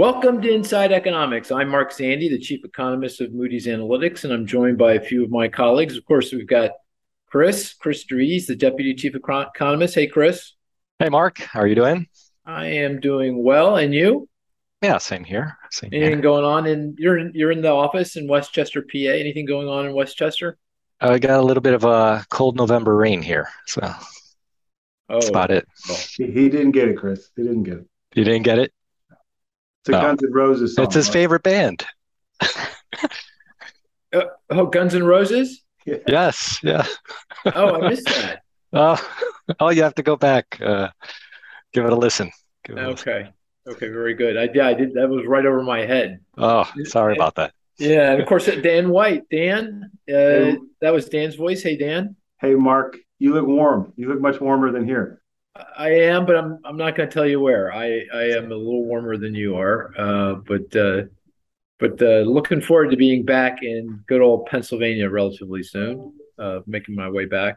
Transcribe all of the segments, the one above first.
Welcome to Inside Economics. I'm Mark Zandi, the chief economist of Moody's Analytics, and I'm joined by a few of my colleagues. Of course, we've got Chris, Chris deRitis, the deputy chief economist. Hey, Chris. Hey, Mark. How are you doing? I am doing well, and you? Yeah, same here. Same Anything here. going on? And you're in, you're in the office in West Chester, PA. Anything going on in West Chester? I got a little bit of a cold November rain here, so Oh, that's about it. He, he didn't get it, Chris. He didn't get it. You didn't get it? It's a No. Guns N' Roses song. It's his right? favorite band. Uh, oh, Guns N' Roses. Yes, yeah. Oh, I missed that. Oh, oh, you have to go back. Uh, give it a listen. Give it a listen. Okay, okay, very good. I yeah, I did. That was right over my head. Oh, sorry about that. Yeah, and of course Dan White. Dan, uh, that was Dan's voice. Hey, Dan. Hey, Mark, you look warm. You look much warmer than here. I am, but I'm I'm not going to tell you where. I I am a little warmer than you are, uh, but uh, but uh, looking forward to being back in good old Pennsylvania relatively soon. Uh, making my way back,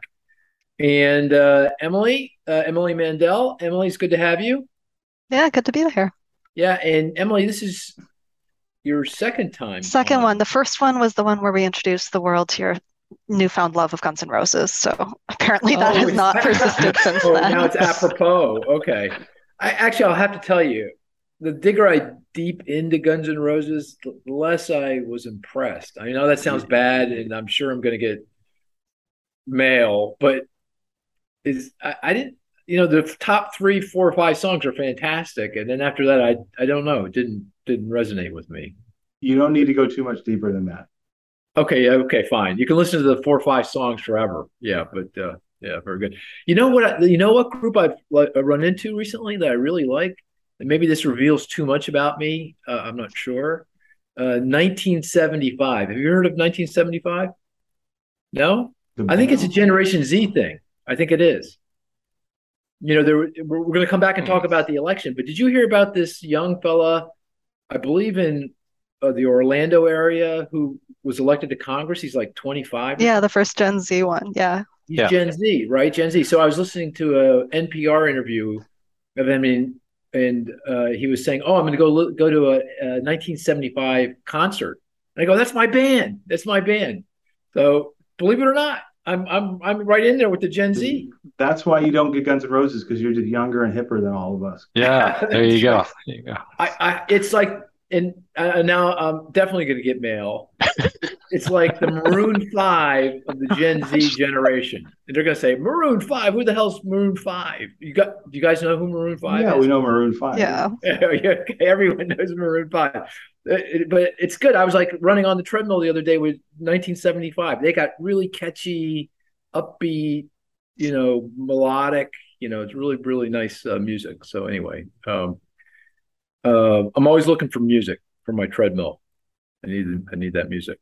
and uh, Emily, uh, Emily Mandel. Emily, it's good to have you. Yeah, good to be here. Yeah, and Emily, this is your second time. Second on. one. The first one was the one where we introduced the world to your newfound love of Guns N' Roses. So apparently that Oh, has not that- persisted since oh, then. now it's apropos. Okay. I actually I'll have to tell you, the digger I deep into Guns N' Roses, the less I was impressed. I know that sounds bad, and I'm sure I'm going to get mail, but is I, I didn't. You know, the top three, four, or five songs are fantastic, and then after that, I I don't know, it didn't didn't resonate with me. You don't need to go too much deeper than that. Okay, okay, fine. You can listen to the four or five songs forever. Yeah, but uh, yeah, very good. You know what? I, you know what group I've run into recently that I really like, and maybe this reveals too much about me. Uh, I'm not sure. Uh, 1975. Have you heard of 1975? No, I think it's a Generation Z thing. I think it is. You know, there, we're, we're going to come back and talk about the election, but did you hear about this young fella? I believe in uh, the Orlando area who was elected to Congress. He's like 25. Yeah, the first Gen Z one. Yeah. He's Yeah. Gen Z, right? Gen Z. So I was listening to a NPR interview of him, and, and uh, he was saying, "Oh, I'm going to go li- go to a, a 1975 concert." And I go, "That's my band. That's my band." So believe it or not, I'm I'm I'm right in there with the Gen Z. That's why you don't get Guns N' Roses because you're just younger and hipper than all of us. Yeah, there you go. There you go. I, I it's like, and uh, now I'm definitely going to get mail. it's like the Maroon Five of the Gen Z generation, and they're going to say Maroon Five. Who the hell's Maroon Five? You got? Do you guys know who Maroon Five yeah, is? we know Maroon Five. Yeah. Yeah, everyone knows Maroon Five, Uh, it- but it's good. I was like running on the treadmill the other day with 1975. They got really catchy, upbeat, you know, melodic. You know, it's really really nice uh, music. So anyway, um, uh, I'm always looking for music for my treadmill. I need I need that music.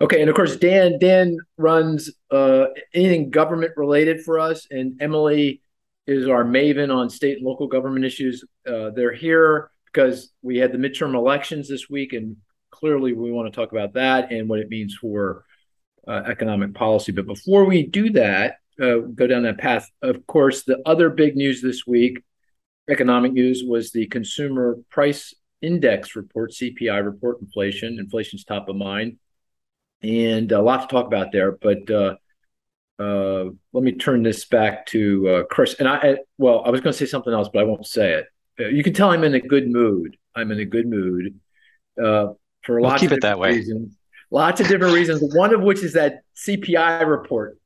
Okay, and of course Dan Dan runs uh, anything government related for us, and Emily is our maven on state and local government issues. Uh, they're here because we had the midterm elections this week, and clearly we want to talk about that and what it means for uh, economic policy. But before we do that, uh, go down that path. Of course, the other big news this week, economic news, was the Consumer Price Index report, CPI report, inflation. Inflation's top of mind, and a lot to talk about there. But uh, uh, let me turn this back to uh, Chris. And I, I- well, I was going to say something else, but I won't say it. Uh, You can tell I'm in a good mood. I'm in a good mood uh, for We'll lots keep of it that different way. reasons. Lots of different reasons. One of which is that CPI report.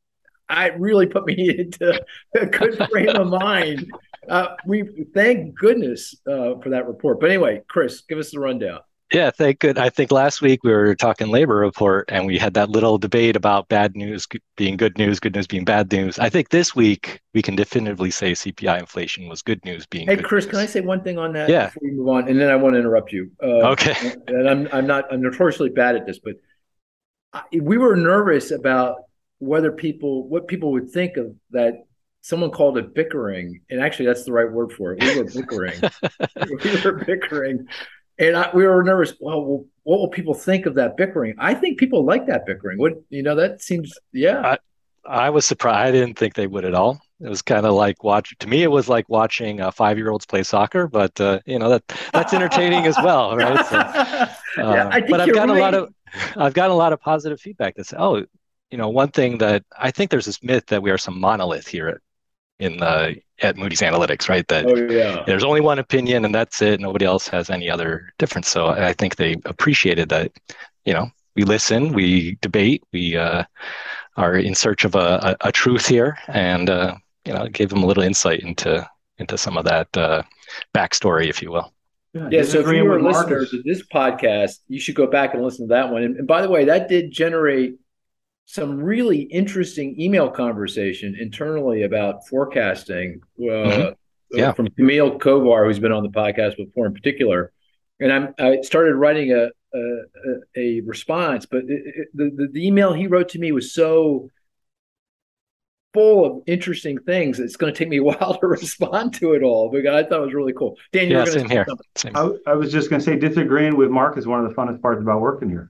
I really put me into a good frame of mind. Uh, we thank goodness uh, for that report. But anyway, Chris, give us the rundown. Yeah, thank good. I think last week we were talking labor report and we had that little debate about bad news being good news, good news being bad news. I think this week we can definitively say CPI inflation was good news being Hey, good Chris, news. can I say one thing on that Yeah. before we move on? And then I want to interrupt you. Uh, Okay. and I'm I'm not I'm notoriously bad at this, but I, we were nervous about whether people what people would think of that. Someone called it bickering, and actually that's the right word for it. We were bickering. we were bickering, and I, we were nervous. Well, what will people think of that bickering? I think people like that bickering. What you know, that seems yeah. I- I was surprised. I didn't think they would at all. It was kind of like watch. To me, it was like watching uh, five-year-olds play soccer. But uh, you know that that's entertaining as well, right? So, uh, yeah, I think but I've gotten right. a lot of I've gotten a lot of positive feedback that say, oh, you know, one thing that I think there's this myth that we are some monolith here at in the at Moody's Analytics, right? That oh, yeah. there's only one opinion and that's it. Nobody else has any other difference. So I think they appreciated that. You know, we listen, we debate, we uh, are in search of a, a, a truth here, and uh, you know, gave them a little insight into into some of that uh, backstory, if you will. Yeah, yeah so if you were a listener to this podcast, you should go back and listen to that one. And, and by the way, that did generate some really interesting email conversation internally about forecasting uh, mm-hmm. yeah. from Camille Kovar, who's been on the podcast before in particular. And I'm, I started writing a, a, a response, but it, it, the, the email he wrote to me was so full of interesting things. It's going to take me a while to respond to it all, but I thought it was really cool. Dan, you yeah, same here. Same. I, I, was just going to say, disagreeing with Mark is one of the funnest parts about working here.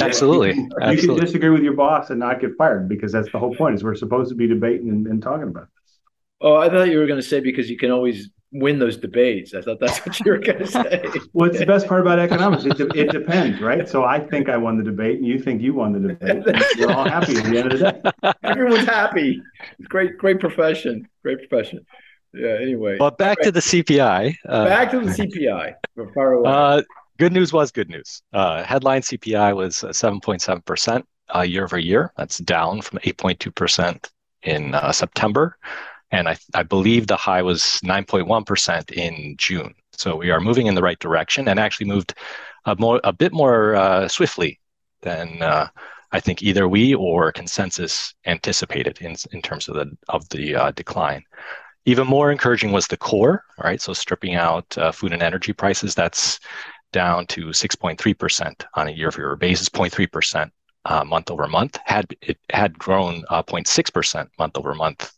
Absolutely. You, can, Absolutely. you can disagree with your boss and not get fired because that's the whole point is we're supposed to be debating and, and talking about this. Oh, I thought you were going to say because you can always win those debates. I thought that's what you were going to say. What's the best part about economics? It, de- it depends, right? So I think I won the debate, and you think you won the debate. we're all happy at the end of the day. Everyone's happy. Great, great profession. Great profession. Yeah. Anyway. Well, back right. to the CPI. Uh, back to the CPI. We're Far away. Uh, good news was good news. Uh, headline CPI was 7.7% uh, year over year. That's down from 8.2% in uh, September. And I, I believe the high was 9.1% in June. So we are moving in the right direction and actually moved a, more, a bit more uh, swiftly than uh, I think either we or consensus anticipated in, in terms of the, of the uh, decline. Even more encouraging was the core, right? So stripping out food and energy prices, that's down to 6.3% on a year-over-year basis, 0.3% uh, month over month. Had it had grown uh, 0.6% month over month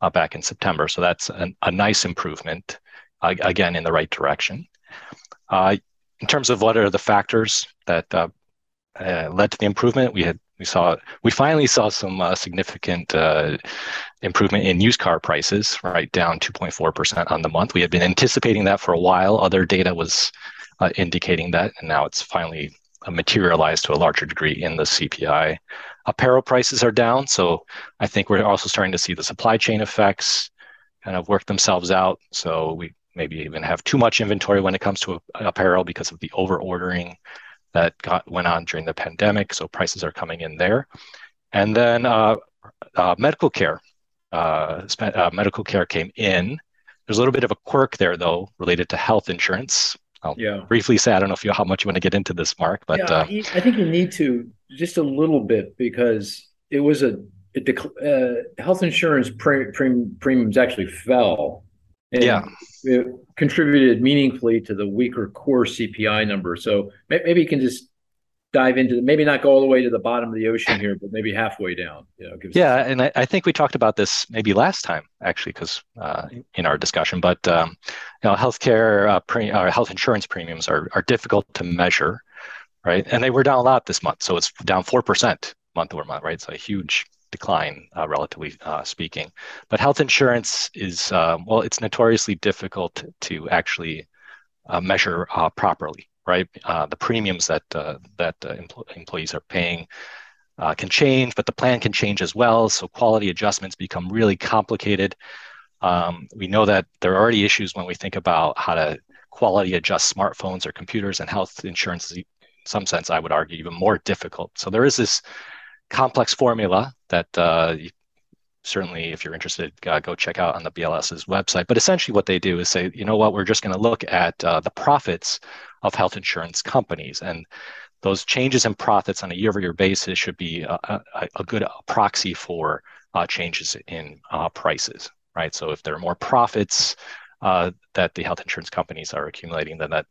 uh, back in September, so that's an, a nice improvement. Uh, again, in the right direction. Uh, in terms of what are the factors that uh, led to the improvement, we had we saw we finally saw some significant improvement in used car prices, right down 2.4% on the month. We had been anticipating that for a while. Other data was uh, indicating that, and now it's finally uh, materialized to a larger degree in the CPI. Apparel prices are down, so I think we're also starting to see the supply chain effects kind of work themselves out. So we maybe even have too much inventory when it comes to apparel because of the over ordering that got went on during the pandemic. So prices are coming in there, and then uh, uh, medical care. Uh, uh medical care came in. There's a little bit of a quirk there, though, related to health insurance. I'll yeah. briefly say I don't know if you how much you want to get into this, Mark, but yeah, uh, I think you need to just a little bit because it was a uh, health insurance pre- pre- premiums actually fell. yeah, it contributed meaningfully to the weaker core CPI number. So maybe you can just dive into maybe not go all the way to the bottom of the ocean here, but maybe halfway down. You know, yeah, and I, I, think we talked about this maybe last time actually, because uh, in our discussion. But um, you know, healthcare uh, pre- or uh, health insurance premiums are are difficult to measure, right? And they were down a lot this month, so it's down four percent month over month, right? It's a huge decline, uh, relatively uh, speaking. But health insurance is uh, well, it's notoriously difficult to actually uh, measure uh, properly right? Uh, the premiums that uh, that uh, empl- employees are paying uh, can change, but the plan can change as well. So quality adjustments become really complicated. Um, we know that there are already issues when we think about how to quality adjust smartphones or computers, and health insurance is, in some sense, I would argue, even more difficult. So there is this complex formula that uh, certainly if you're interested uh, go check out on the bls's website but essentially what they do is say you know what we're just going to look at uh, the profits of health insurance companies. And those changes in profits on a year-over-year basis should be a, a, a good proxy for uh, changes in uh, prices, right? So if there are more profits uh, that the health insurance companies are accumulating, then that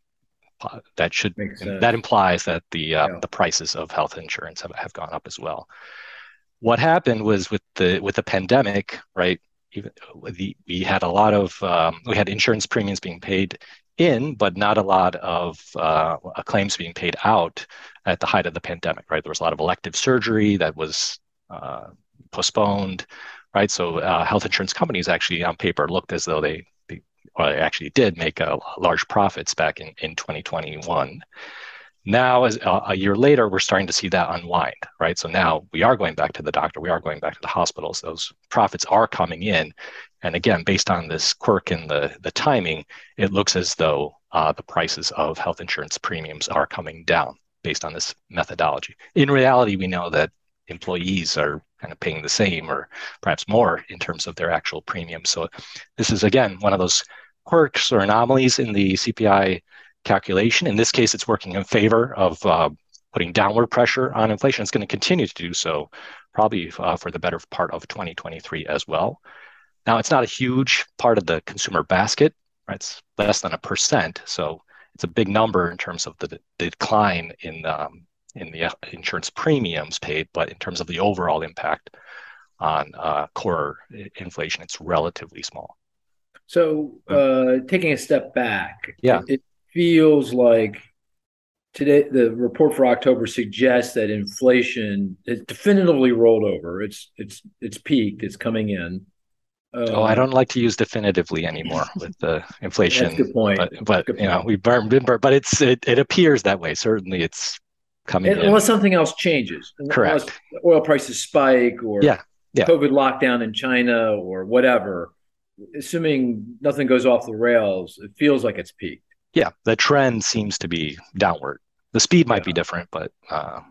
that should that implies that the uh, yeah. the prices of health insurance have, have gone up as well. What happened was with the with the pandemic, right? The, we had a lot of um, we had insurance premiums being paid in, but not a lot of uh, claims being paid out at the height of the pandemic, right? There was a lot of elective surgery that was uh, postponed, right? So uh, health insurance companies actually on paper looked as though they, they actually did make a large profits back in, in 2021. Now, as uh, a year later, we're starting to see that unwind, right? So now we are going back to the doctor, we are going back to the hospitals. Those profits are coming in, and again, based on this quirk in the the timing, it looks as though uh, the prices of health insurance premiums are coming down based on this methodology. In reality, we know that employees are kind of paying the same or perhaps more in terms of their actual premiums. So this is again one of those quirks or anomalies in the CPI calculation. In this case, it's working in favor of uh, putting downward pressure on inflation. It's going to continue to do so, probably uh, for the better part of 2023 as well. Now, it's not a huge part of the consumer basket, right? It's less than a percent, so it's a big number in terms of the, the decline in um, in the insurance premiums paid, but in terms of the overall impact on uh, core inflation, it's relatively small. So, uh, taking a step back, yeah, it, feels like today the report for October suggests that inflation has definitively rolled over. It's it's it's peaked. It's coming in. Uh, oh, I don't like to use definitively anymore with the inflation. That's a good point. But, but good you know, we've been, but it's it, it appears that way. Certainly, it's coming. Unless something else changes. Correct. Unless oil prices spike or yeah, yeah. COVID lockdown in China or whatever. Assuming nothing goes off the rails, it feels like it's peaked yeah, the trend seems to be downward. The speed might yeah. be different, but uh,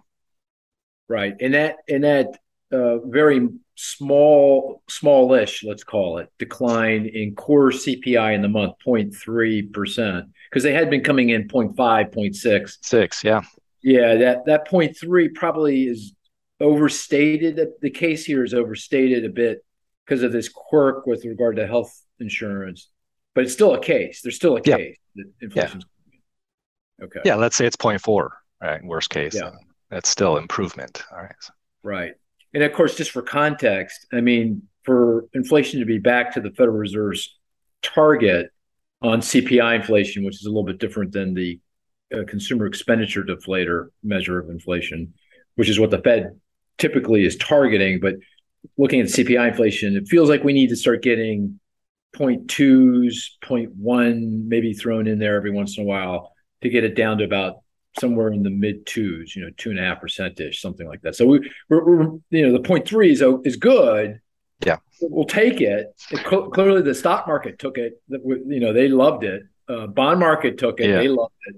right. And that and that uh, very small, smallish, let's call it, decline in core CPI in the month, 0.3 percent, because they had been coming in 0.5, 0.6. Six, yeah. Yeah, that that 0.3 probably is overstated. The case here is overstated a bit because of this quirk with regard to health insurance, but it's still a case. There's still a case inflation. Yeah. Okay. Yeah, let's say it's 0.4, right? Worst case. Yeah. That's still improvement. All right. Right. And of course, just for context, I mean, for inflation to be back to the Federal Reserve's target on CPI inflation, which is a little bit different than the uh, consumer expenditure deflator measure of inflation, which is what the Fed typically is targeting. But looking at CPI inflation, it feels like we need to start getting point twos, point one, maybe thrown in there every once in a while to get it down to about somewhere in the mid twos, you know, two and a half percent ish, something like that. So we, we're, we're, you know, the point three is is good. Yeah, we'll take it. it clearly, the stock market took it. You know, they loved it. Uh, bond market took it. Yeah. They loved it.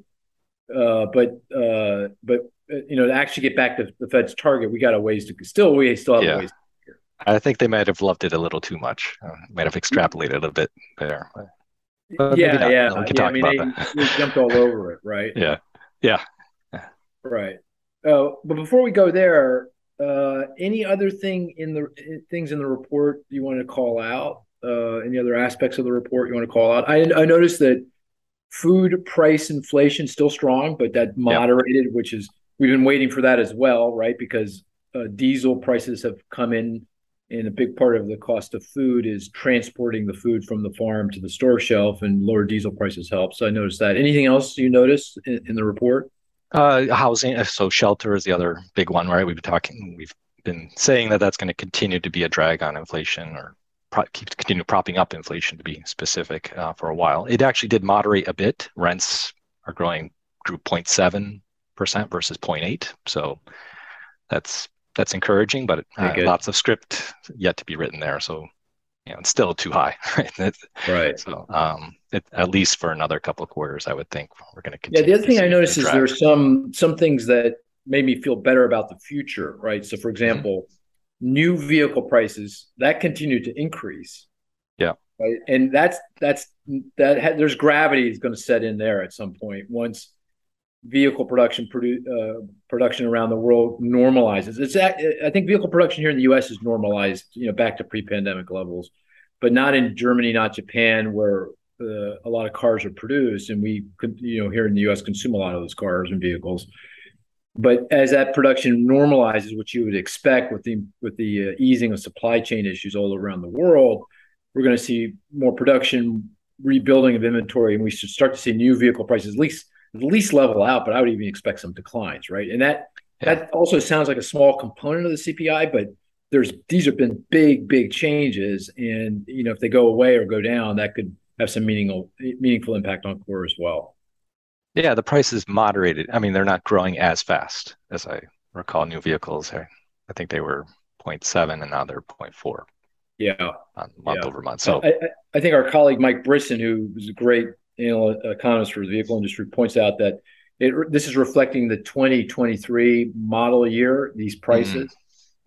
Uh, but uh, but uh, you know, to actually get back to the Fed's target, we got a ways to still we still have yeah. a ways I think they might have loved it a little too much. Uh, might have extrapolated a bit there. But yeah, yeah. We can yeah, I mean, they, that. jumped all over it, right? Yeah, yeah. Right. Uh, but before we go there, uh, any other thing in the things in the report you want to call out? Uh, any other aspects of the report you want to call out? I, I noticed that food price inflation still strong, but that moderated, which is we've been waiting for that as well, right? Because uh, diesel prices have come in and a big part of the cost of food is transporting the food from the farm to the store shelf and lower diesel prices help. So i noticed that. Anything else you noticed in, in the report? Uh, housing uh, so shelter is the other big one right? We've been talking we've been saying that that's going to continue to be a drag on inflation or keep continue propping up inflation to be specific uh, for a while. It actually did moderate a bit. Rents are growing grew 0.7 percent versus 0.8 so that's that's encouraging, but uh, lots of script yet to be written there. So, you know, it's still too high, right? right. So, um, it, at least for another couple of quarters, I would think we're going to continue. Yeah. The other thing I noticed is there's some some things that made me feel better about the future, right? So, for mm-hmm. example, mm-hmm. new vehicle prices that continue to increase. Yeah. Right. And that's that's that there's gravity is going to set in there at some point once vehicle production produ- uh, production around the world normalizes. It's I think vehicle production here in the U.S. is normalized, you know, back to pre-pandemic levels, but not in Germany, not Japan, where uh, a lot of cars are produced, and we, you know, here in the U.S. consume a lot of those cars and vehicles. But as that production normalizes, which you would expect with the with the uh, easing of supply chain issues all around the world, we're going to see more production, rebuilding of inventory, and we should start to see new vehicle prices, at least at least level out, but I would even expect some declines, right? And that yeah. that also sounds like a small component of the CPI, but there's these have been big, big changes, and you know if they go away or go down, that could have some meaningful meaningful impact on core as well. Yeah, the price is moderated. I mean, they're not growing as fast as I recall new vehicles. I think they were 0.7 and now they're 0.4. Yeah. month yeah. over month. So I, I, think our colleague Mike Brisson, who is a great economist for the vehicle industry, points out that it, this is reflecting the 2023 model year, these prices.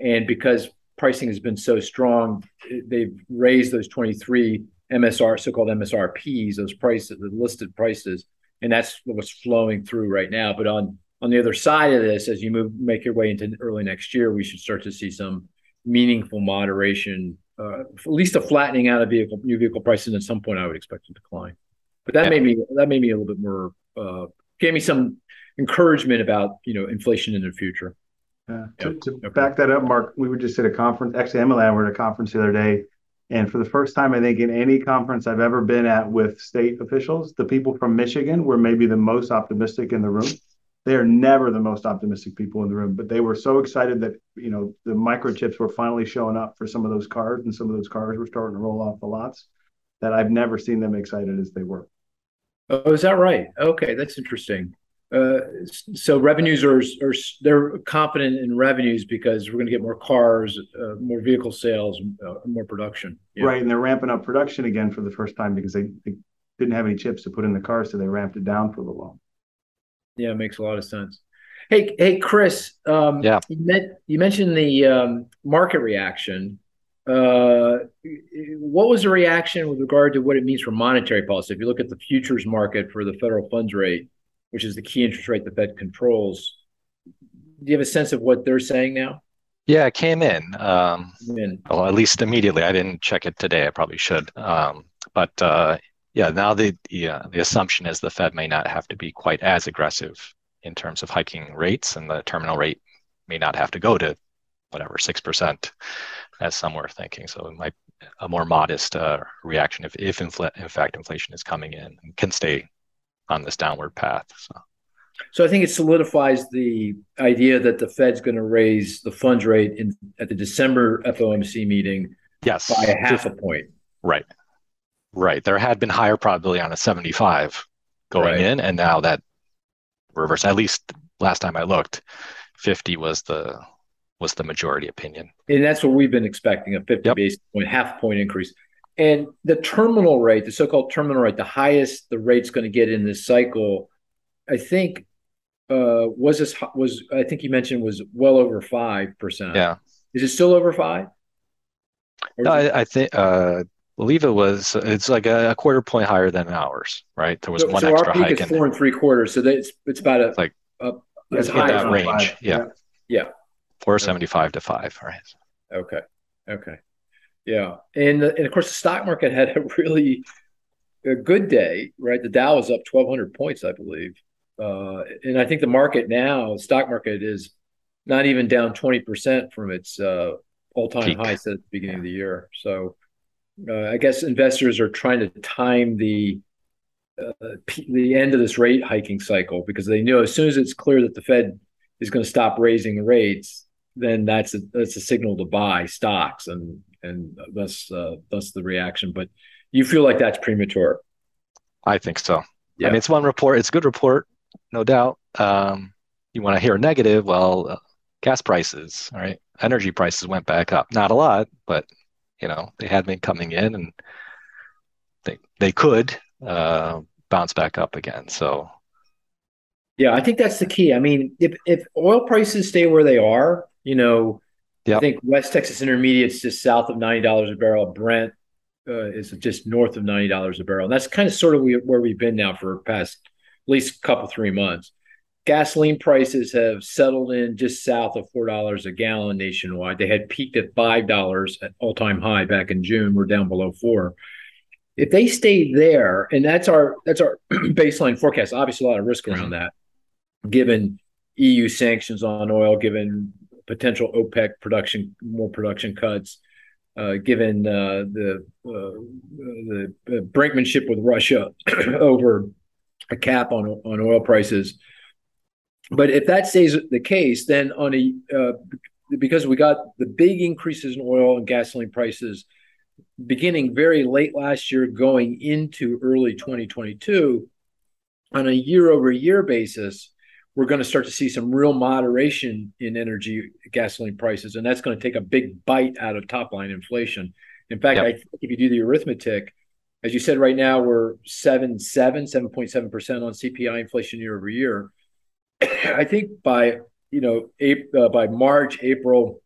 Mm. And because pricing has been so strong, they've raised those 23 MSR, so-called MSRPs, those prices, the listed prices, and that's what's flowing through right now. But on on the other side of this, as you move make your way into early next year, we should start to see some meaningful moderation, uh, at least a flattening out of vehicle new vehicle prices. At some point, I would expect a decline. But that yeah. made me that made me a little bit more uh, gave me some encouragement about you know inflation in the future. Yeah. To, to okay. back that up, Mark, we were just at a conference. Actually, Emily and I were at a conference the other day and for the first time, I think in any conference I've ever been at with state officials, the people from Michigan were maybe the most optimistic in the room. They are never the most optimistic people in the room, but they were so excited that you know the microchips were finally showing up for some of those cars, and some of those cars were starting to roll off the lots. That I've never seen them excited as they were. Oh, is that right? Okay, that's interesting. Uh, so revenues are, are they're confident in revenues because we're going to get more cars, uh, more vehicle sales, uh, more production. Yeah. Right, and they're ramping up production again for the first time because they, they, didn't have any chips to put in the cars, so they ramped it down for a little while. Yeah, it makes a lot of sense. Hey, hey, Chris. Um, yeah, you, met, you mentioned the um, market reaction. Uh, what was the reaction with regard to what it means for monetary policy? If you look at the futures market for the federal funds rate which is the key interest rate the Fed controls. Do you have a sense of what they're saying now? Yeah, it came in. Um, in. Well, at least immediately. I didn't check it today. I probably should. Um, but uh, yeah, now the yeah, the assumption is the Fed may not have to be quite as aggressive in terms of hiking rates, and the terminal rate may not have to go to whatever six percent, as some were thinking. So it might a more modest uh, reaction if if infl- in fact inflation is coming in and can stay on this downward path. So. So I think it solidifies the idea that the Fed's going to raise the funds rate in at the December FOMC meeting yes. by a half a point. Right. Right. There had been higher probability on a 75 going right. in, and now that reverse. At least last time I looked, 50 was the was the majority opinion. And that's what we've been expecting, a 50 yep. basis point, half point increase. And the terminal rate, the so-called terminal rate, the highest the rate's going to get in this cycle, I think uh, was this was I think you mentioned was well over five percent. Yeah. Is it still over five? No, I, I, think uh, believe it was. It's like a, a, quarter point higher than ours, right? There was so, one so extra our peak hike. Is four and three quarters, so that it's it's about a like a, as high that range. Yeah. yeah. Yeah. Seventy five to five. Right. Okay. Okay. Yeah, and and of course the stock market had a really a good day, right? The Dow was up twelve hundred points, I believe, uh, and I think the market now, stock market is not even down twenty percent from its uh, all time highs at the beginning yeah. of the year. So uh, I guess investors are trying to time the uh, the end of this rate hiking cycle because they know as soon as it's clear that the Fed is going to stop raising rates, then that's a that's a signal to buy stocks and and thus uh, thus the reaction. But you feel like that's premature. I think so. Yeah. I mean, it's one report. It's a good report, no doubt. Um, you want to hear a negative? Well, uh, gas prices, all right, energy prices went back up. Not a lot, but you know they had been coming in, and they they could uh, bounce back up again. So. Yeah, I think that's the key. I mean, if if oil prices stay where they are, you know, Yep. I think West Texas Intermediate's just south of ninety dollars a barrel. Brent uh, is just north of ninety dollars a barrel, and that's kind of sort of where we've been now for past at least a couple three months. Gasoline prices have settled in just south of four dollars a gallon nationwide. They had peaked at five dollars at all time high back in June. We're down below four. If they stay there, and that's our that's our baseline forecast. Obviously, a lot of risk around that, given EU sanctions on oil, given potential OPEC production, more production cuts, uh, given uh, the uh, the brinkmanship with Russia over a cap on on oil prices. But if that stays the case, then on a uh, because we got the big increases in oil and gasoline prices beginning very late last year, going into early 2022, on a year-over-year basis, we're going to start to see some real moderation in energy gasoline prices, and that's going to take a big bite out of top line inflation. In fact, yep. If you do the arithmetic, as you said, right now we're 7, 7, 7.7% on CPI inflation year over year. I think by you know April, uh, by March, April,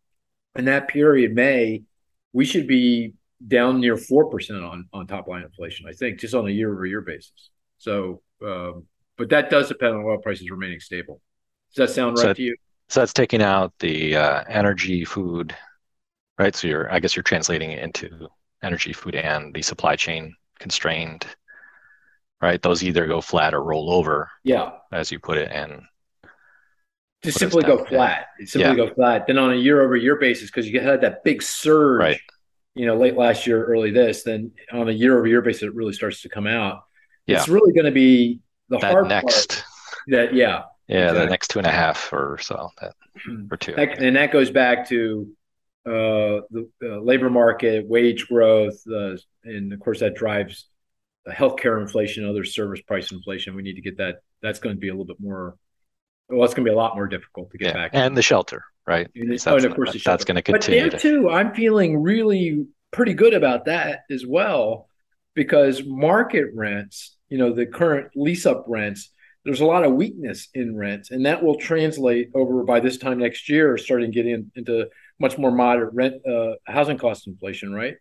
in that period, May, we should be down near four percent on on top line inflation. I think just on a year over year basis. So, um, but that does depend on oil prices remaining stable. Does that sound right so, to you? So that's taking out the uh, energy, food, right? So you're, I guess, you're translating it into energy, food, and the supply chain constrained, right? Those either go flat or roll over. Yeah, as you put it, and just simply go flat. Yeah. Simply yeah. go flat. Then on a year over year basis, because you had that big surge, right. you know, late last year, early this, then on a year over year basis, it really starts to come out. Yeah. It's really going to be the that hard next. Part that yeah. Yeah, exactly. the next two and a half or so, that, or two. That, and that goes back to uh, the uh, labor market, wage growth, uh, and of course that drives the healthcare inflation, other service price inflation. We need to get that. That's going to be a little bit more well, it's going to be a lot more difficult to get yeah. back. And the shelter, right? And oh, and of course, that, that's going to continue. But there too, I'm feeling really pretty good about that as well, because market rents, you know, the current lease up rents, there's a lot of weakness in rents, and that will translate over by this time next year, starting getting into much more moderate rent uh, housing cost inflation, right?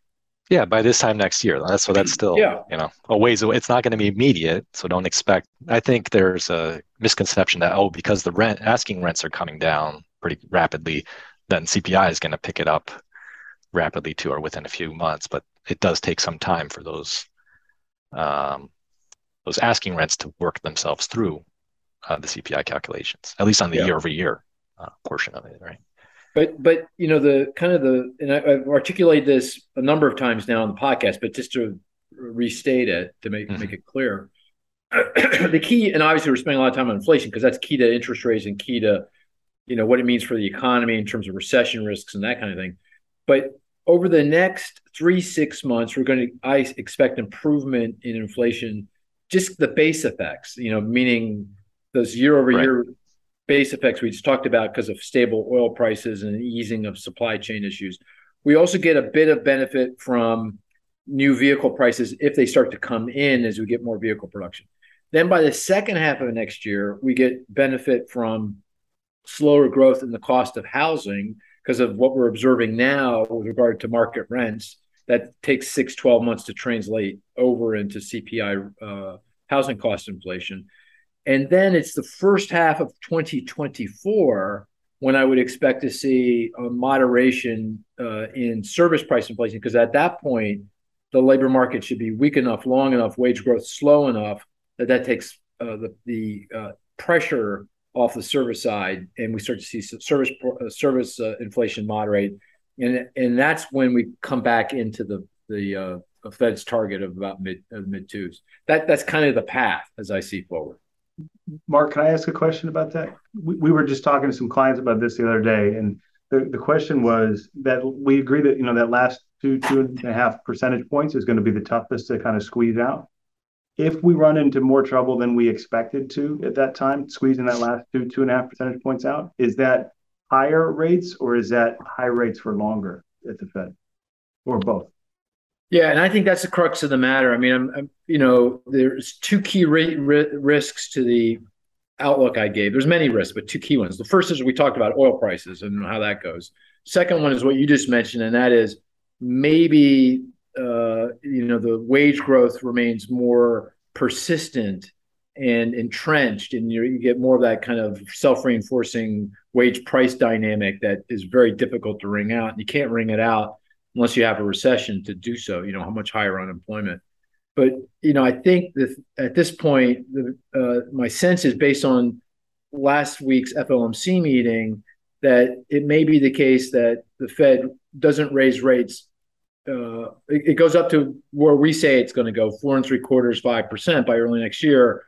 Yeah, by this time next year. That's so that's still yeah. you know a ways away. It's not going to be immediate, so don't expect. I think there's a misconception that oh because the rent asking rents are coming down pretty rapidly, then CPI is going to pick it up rapidly too, or within a few months. But it does take some time for those um, those asking rents to work themselves through uh, the CPI calculations, at least on the year over year portion of it, right? But but you know the kind of the and I, have articulated this a number of times now on the podcast, but just to restate it to make mm-hmm. make it clear, the key and obviously we're spending a lot of time on inflation because that's key to interest rates and key to you know what it means for the economy in terms of recession risks and that kind of thing. But over the next three six months, we're going to I expect improvement in inflation, just the base effects. You know, meaning those year over year base effects we just talked about because of stable oil prices and easing of supply chain issues. We also get a bit of benefit from new vehicle prices if they start to come in as we get more vehicle production. Then by the second half of next year, we get benefit from slower growth in the cost of housing because of what we're observing now with regard to market rents. That takes six, 12 months to translate over into CPI uh, housing cost inflation. And then it's the first half of 2024 when I would expect to see a moderation uh, in service price inflation, because at that point, the labor market should be weak enough, long enough, wage growth slow enough that that takes uh, the, the uh, pressure off the service side, and we start to see service uh, service uh, inflation moderate, and and that's when we come back into the the uh, Fed's target of about mid of mid twos. That that's kind of the path as I see forward. Mark, can I ask a question about that? We, we were just talking to some clients about this the other day, and the, the question was that we agree that you know that last two two and a half percentage points is going to be the toughest to kind of squeeze out. If we run into more trouble than we expected to at that time, squeezing that last two two and a half percentage points out, is that higher rates or is that high rates for longer at the Fed, or both? Yeah, and I think that's the crux of the matter. I mean, I'm, I'm you know, there's two key ri- ri- risks to the outlook I gave. There's many risks, but two key ones. The first is we talked about oil prices and how that goes. Second one is what you just mentioned, and that is maybe uh, you know the wage growth remains more persistent and entrenched, and you, get more of that kind of self-reinforcing wage price dynamic that is very difficult to wring out. You can't wring it out unless you have a recession to do so. You know, how much higher unemployment. But you know, I think that at this point, the, uh, my sense is based on last week's FOMC meeting that it may be the case that the Fed doesn't raise rates. Uh, it, it, goes up to where we say it's going to go, four and three quarters, five percent by early next year.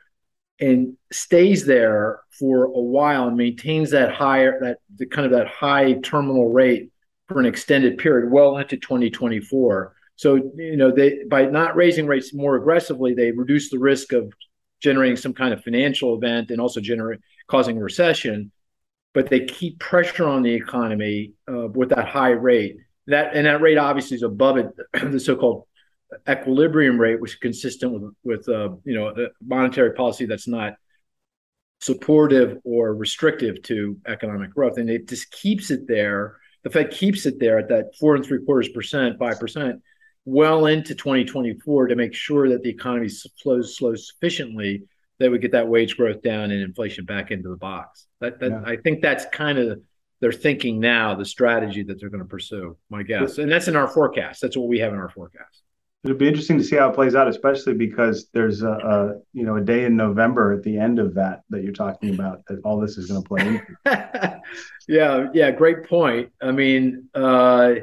And stays there for a while and maintains that higher that the kind of that high terminal rate for an extended period well into 2024 so you know they by not raising rates more aggressively they reduce the risk of generating some kind of financial event and also generate causing recession but they keep pressure on the economy uh, with that high rate. That and that rate obviously is above it the so-called equilibrium rate, which is consistent with with uh, you know monetary policy that's not supportive or restrictive to economic growth, and it just keeps it there. The Fed keeps it there at that four and three quarters percent, five percent, well into 2024 to make sure that the economy flows slows sufficiently that we get that wage growth down and inflation back into the box. That, that yeah. I think that's kind of they're thinking now the strategy that they're going to pursue. My guess, and that's in our forecast. That's what we have in our forecast. It'll be interesting to see how it plays out, especially because there's a, a, you know a day in November at the end of that that you're talking about that all this is going to play into. yeah, yeah, great point. I mean, uh,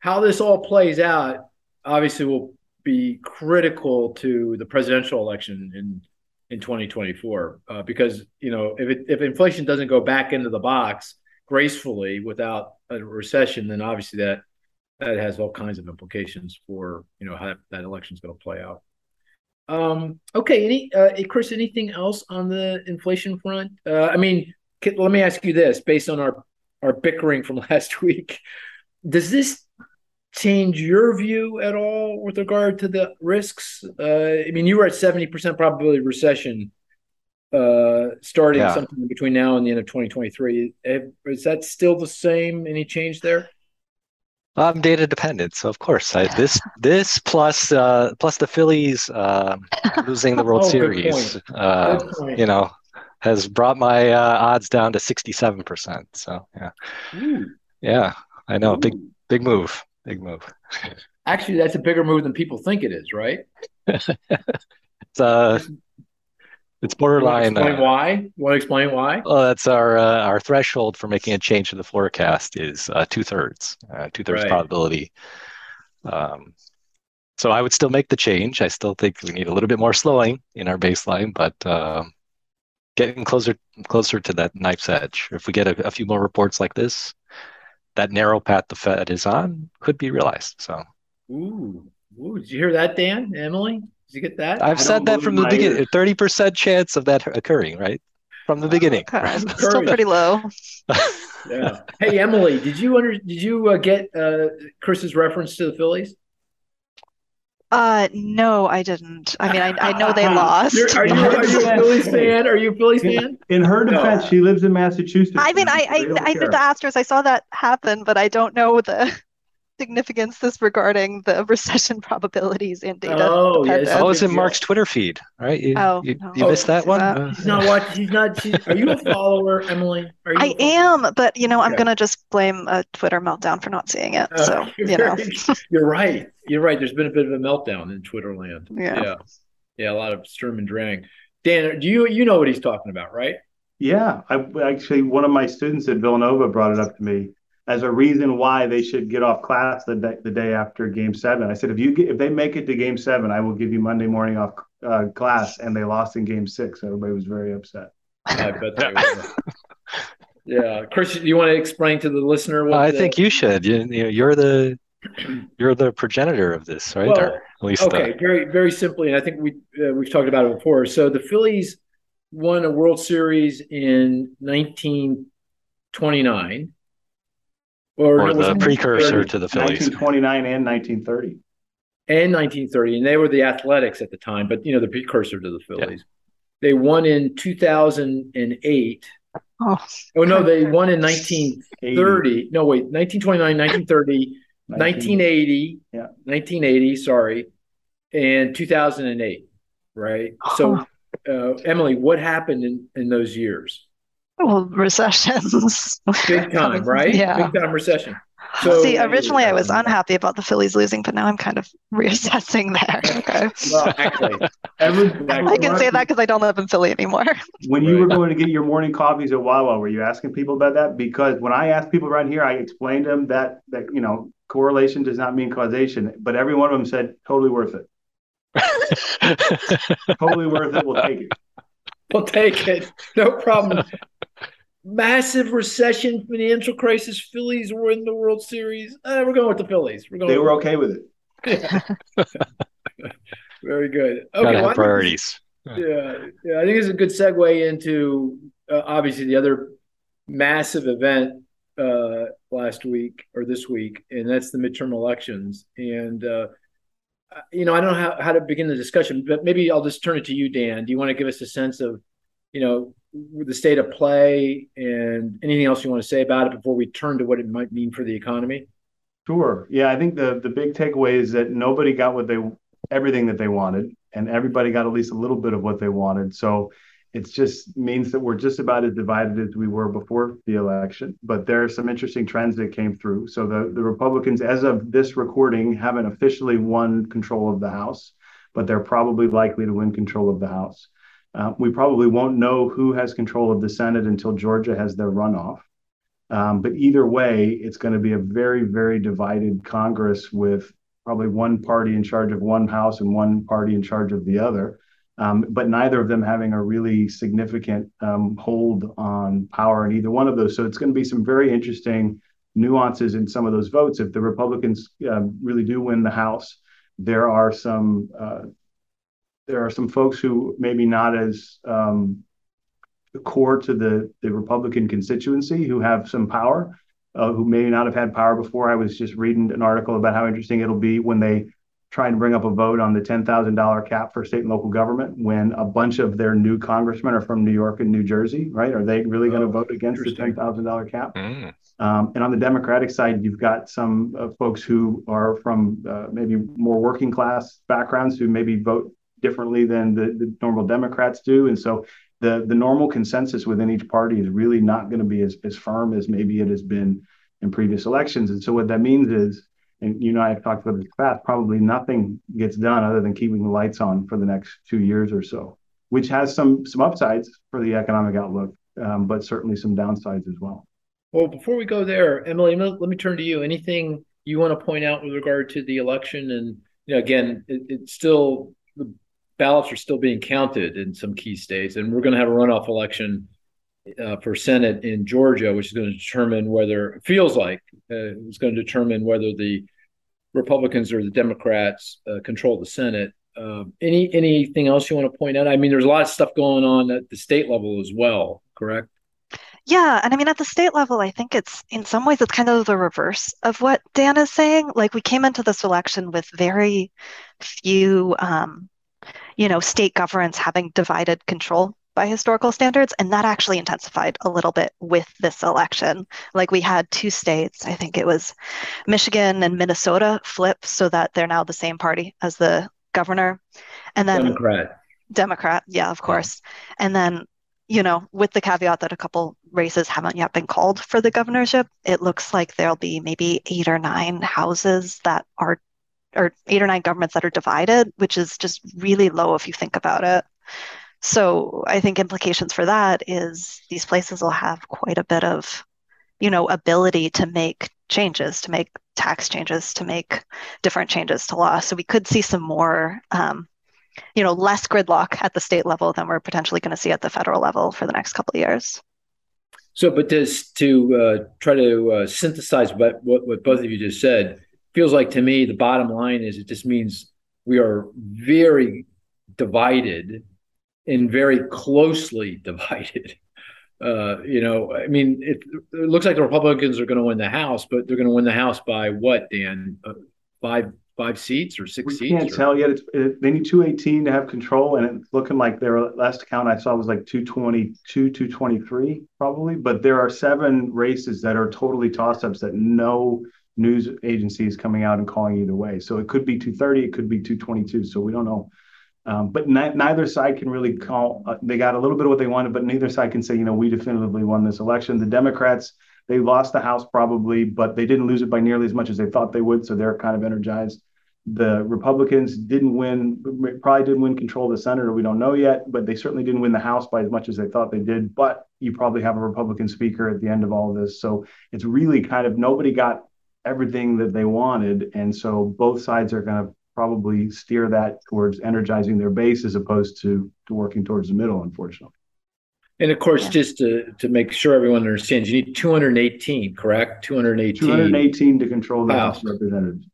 how this all plays out obviously will be critical to the presidential election in in 2024 uh, because you know if it, if inflation doesn't go back into the box gracefully without a recession, then obviously that that has all kinds of implications for you know how that election is going to play out. Um, okay, any uh, Chris, anything else on the inflation front? Uh, I mean, let me ask you this: based on our our bickering from last week, does this change your view at all with regard to the risks? Uh, I mean, you were at seventy percent probability of recession uh, starting yeah. sometime between now and the end of 2023. Is that still the same? Any change there? I'm data dependent, so of course I, this this plus uh, plus the Phillies uh, losing the World oh, Series, uh, you know, has brought my uh, odds down to 67 percent. So yeah, Ooh. yeah, I know, Ooh. big big move, big move. Actually, that's a bigger move than people think it is, right? it's uh it's borderline. Explain uh, why? Want to explain why? Well, that's our uh, our threshold for making a change to the forecast is uh, two thirds, uh, two thirds right. probability. Um, so I would still make the change. I still think we need a little bit more slowing in our baseline, but uh, getting closer closer to that knife's edge. If we get a, a few more reports like this, that narrow path the Fed is on could be realized. So. Ooh, ooh! Did you hear that, Dan? Emily? Did you get that? I've said that from the beginning. Thirty percent chance of that occurring, right? From the beginning. Okay. Still pretty low. yeah. Hey Emily, did you under did you uh, get uh, Chris's reference to the Phillies? Uh, no, I didn't. I mean, I, I know they lost. are, you, are you a Phillies fan? Are you a Phillies fan? In her defense, no. she lives in Massachusetts. I mean, I I, I did the Astros. I saw that happen, but I don't know the significance this regarding the recession probabilities and data. Oh, yes. Oh, it's in Mark's Twitter feed, right? You, oh, you, no. you missed that one? That... He's not watching. He's not. She's, are you a follower, Emily? Are you I am, but you know, I'm going to just blame a Twitter meltdown for not seeing it. so, uh, you know. you're right. You're right. There's been a bit of a meltdown in Twitter land. Yeah. Yeah. Yeah. A lot of Sturm and Drang. Dan, do you you know what he's talking about, right? Yeah. I actually one of my students at Villanova brought it up to me as a reason why they should get off class the day, the day after game seven. I said, if you get, if they make it to game seven, I will give you Monday morning off uh, class. And they lost in game six. Everybody was very upset. I bet they were. yeah, Chris, you want to explain to the listener? What I the... think you should. You, you're the you're the progenitor of this, right? Well, or at least okay. The... Very very simply, and I think we uh, we've talked about it before. So the Phillies won a World Series in 1929 or, or the precursor to the Phillies. 1929 and 1930. And 1930, and they were the Athletics at the time, but you know the precursor to the Phillies. Yeah. They won in 2008. Oh. oh no, they won in 1930. No, wait, 1929, 1930, 1980, yeah. 1980. Sorry, and 2008. Right. So, uh, Emily, what happened in in those years? Well, recessions. Big time, right? yeah. Big time recession. So, See, originally I was unhappy about the Phillies losing, but now I'm kind of reassessing there. Okay. well, actually, I can say that because I don't live in Philly anymore. When you were going to get your morning coffees at Wawa, were you asking people about that? Because when I asked people around here, I explained to them that that you know correlation does not mean causation, but every one of them said totally worth it. totally worth it. We'll take it. we'll take it. No problem. Massive recession, financial crisis. Phillies were in the World Series. Uh, we're going with the Phillies. We're going. They were okay with it. Yeah. Very good. Okay, Gotta have priorities. Yeah, yeah. I think it's a good segue into uh, obviously the other massive event uh, last week or this week, and that's the midterm elections. And uh, you know, I don't know how, how to begin the discussion, but maybe I'll just turn it to you, Dan. Do you want to give us a sense of, you know, the state of play and anything else you want to say about it before we turn to what it might mean for the economy? Sure. Yeah, I think the the big takeaway is that nobody got what they everything that they wanted, and everybody got at least a little bit of what they wanted. So it just means that we're just about as divided as we were before the election. But there are some interesting trends that came through. So the, the Republicans, as of this recording, haven't officially won control of the House, but they're probably likely to win control of the House. Uh, we probably won't know who has control of the Senate until Georgia has their runoff. Um, but either way, it's going to be a very, very divided Congress with probably one party in charge of one House and one party in charge of the other um, but neither of them having a really significant um, hold on power in either one of those. So it's going to be some very interesting nuances in some of those votes. If the Republicans uh, really do win the House, there are some uh, there are some folks who maybe not as um, core to the the Republican constituency who have some power. Uh, who may not have had power before. I was just reading an article about how interesting it'll be when they try to bring up a vote on the $10,000 cap for state and local government when a bunch of their new congressmen are from New York and New Jersey, right? Are they really going to oh, vote against the $10,000 cap? Mm. Um, and on the Democratic side, you've got some uh, folks who are from uh, maybe more working class backgrounds who maybe vote differently than the, the normal Democrats do. And so the, the normal consensus within each party is really not going to be as, as firm as maybe it has been in previous elections. And so what that means is and you know I've talked about this past, probably nothing gets done other than keeping the lights on for the next two years or so, which has some some upsides for the economic outlook, um, but certainly some downsides as well. Well, before we go there, Emily, let me turn to you. Anything you want to point out with regard to the election? And you know, again, it, it's still ballots are still being counted in some key states, and we're going to have a runoff election uh, for Senate in Georgia, which is going to determine whether feels like uh, it's going to determine whether the Republicans or the Democrats uh, control the Senate. Um, any anything else you want to point out? I mean, there's a lot of stuff going on at the state level as well. Correct? Yeah, and I mean at the state level, I think it's in some ways it's kind of the reverse of what Dan is saying. Like we came into this election with very few, um, you know, state governments having divided control by historical standards. And that actually intensified a little bit with this election. Like we had two states, I think it was Michigan and Minnesota flip so that they're now the same party as the governor. And then Democrat. Democrat, yeah, of course. Yeah. And then, you know, with the caveat that a couple races haven't yet been called for the governorship, it looks like there'll be maybe eight or nine houses that are or eight or nine governments that are divided, which is just really low if you think about it. So I think implications for that is these places will have quite a bit of, you know, ability to make changes, to make tax changes, to make different changes to law. So we could see some more, um, you know, less gridlock at the state level than we're potentially going to see at the federal level for the next couple of years. So, but this to uh, try to uh, synthesize what, what what both of you just said feels like to me the bottom line is it just means we are very divided and very closely divided. Uh, you know, I mean, it, it, looks like the Republicans are going to win the House, but they're going to win the House by what, Dan? Uh, five five seats or six we seats? Can't or? tell yet. It's, it, they need two eighteen to have control, and it's looking like their last count I saw was like two twenty two, two twenty three probably. But there are seven races that are totally toss ups that no news agencies coming out and calling either way. So it could be two thirty, it could be two twenty two. So we don't know um, but ni- neither side can really call. Uh, they got a little bit of what they wanted, but neither side can say, you know, we definitively won this election. The Democrats, they lost the House probably, but they didn't lose it by nearly as much as they thought they would. So they're kind of energized. The Republicans didn't win, probably didn't win control of the Senate, or we don't know yet, but they certainly didn't win the House by as much as they thought they did. But you probably have a Republican speaker at the end of all of this. So it's really kind of nobody got everything that they wanted. And so both sides are going to probably steer that towards energizing their base as opposed to to working towards the middle, unfortunately. And of course, yeah. just to, to make sure everyone understands, you need 218, correct? 218. 218 to control the House, House of Representatives.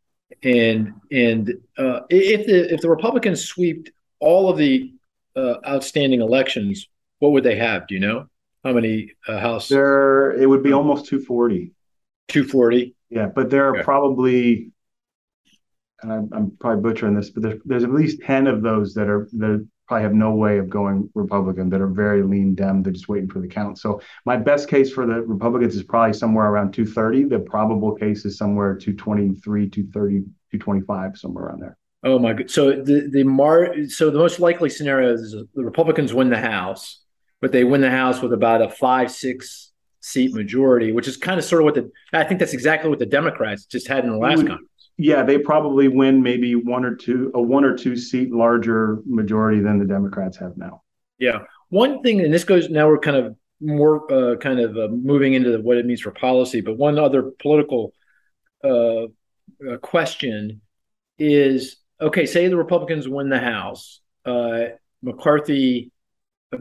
And and uh, if the if the Republicans sweep all of the uh, outstanding elections, what would they have? Do you know how many uh, House? There, it would be almost 240. 240. Yeah, but there are okay. probably, and I'm, I'm, probably butchering this, but there's, there's at least 10 of those that are that probably have no way of going Republican that are very lean Dem. They're just waiting for the count. So my best case for the Republicans is probably somewhere around 230. The probable case is somewhere 223, 230, 225, somewhere around there. Oh my god! So the the mar so the most likely scenario is the Republicans win the House, but they win the House with about a five six seat majority, which is kind of sort of what the I think that's exactly what the Democrats just had in the last Congress. Yeah, they probably win maybe one or two a one or two seat larger majority than the Democrats have now. Yeah, one thing, and this goes now we're kind of more uh, kind of uh, moving into what it means for policy, but one other political uh, uh question is okay, say the Republicans win the House, uh, McCarthy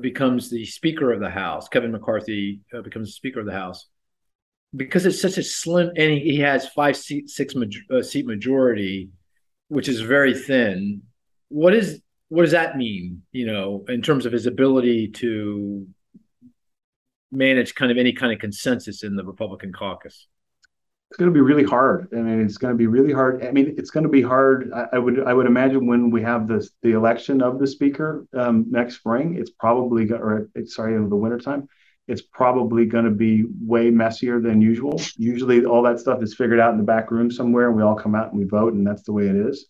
becomes the Speaker of the House. Kevin McCarthy uh, becomes the Speaker of the House because it's such a slim, and he, he has five seat, six uh, seat majority, which is very thin. What is what does that mean? You know, in terms of his ability to manage kind of any kind of consensus in the Republican caucus it's going to be really hard. I mean, it's going to be really hard. I mean, it's going to be hard. I, I would I would imagine when we have this the election of the speaker um, next spring, it's probably or sorry in the wintertime, it's probably going to be way messier than usual. Usually, all that stuff is figured out in the back room somewhere, and we all come out and we vote, and that's the way it is.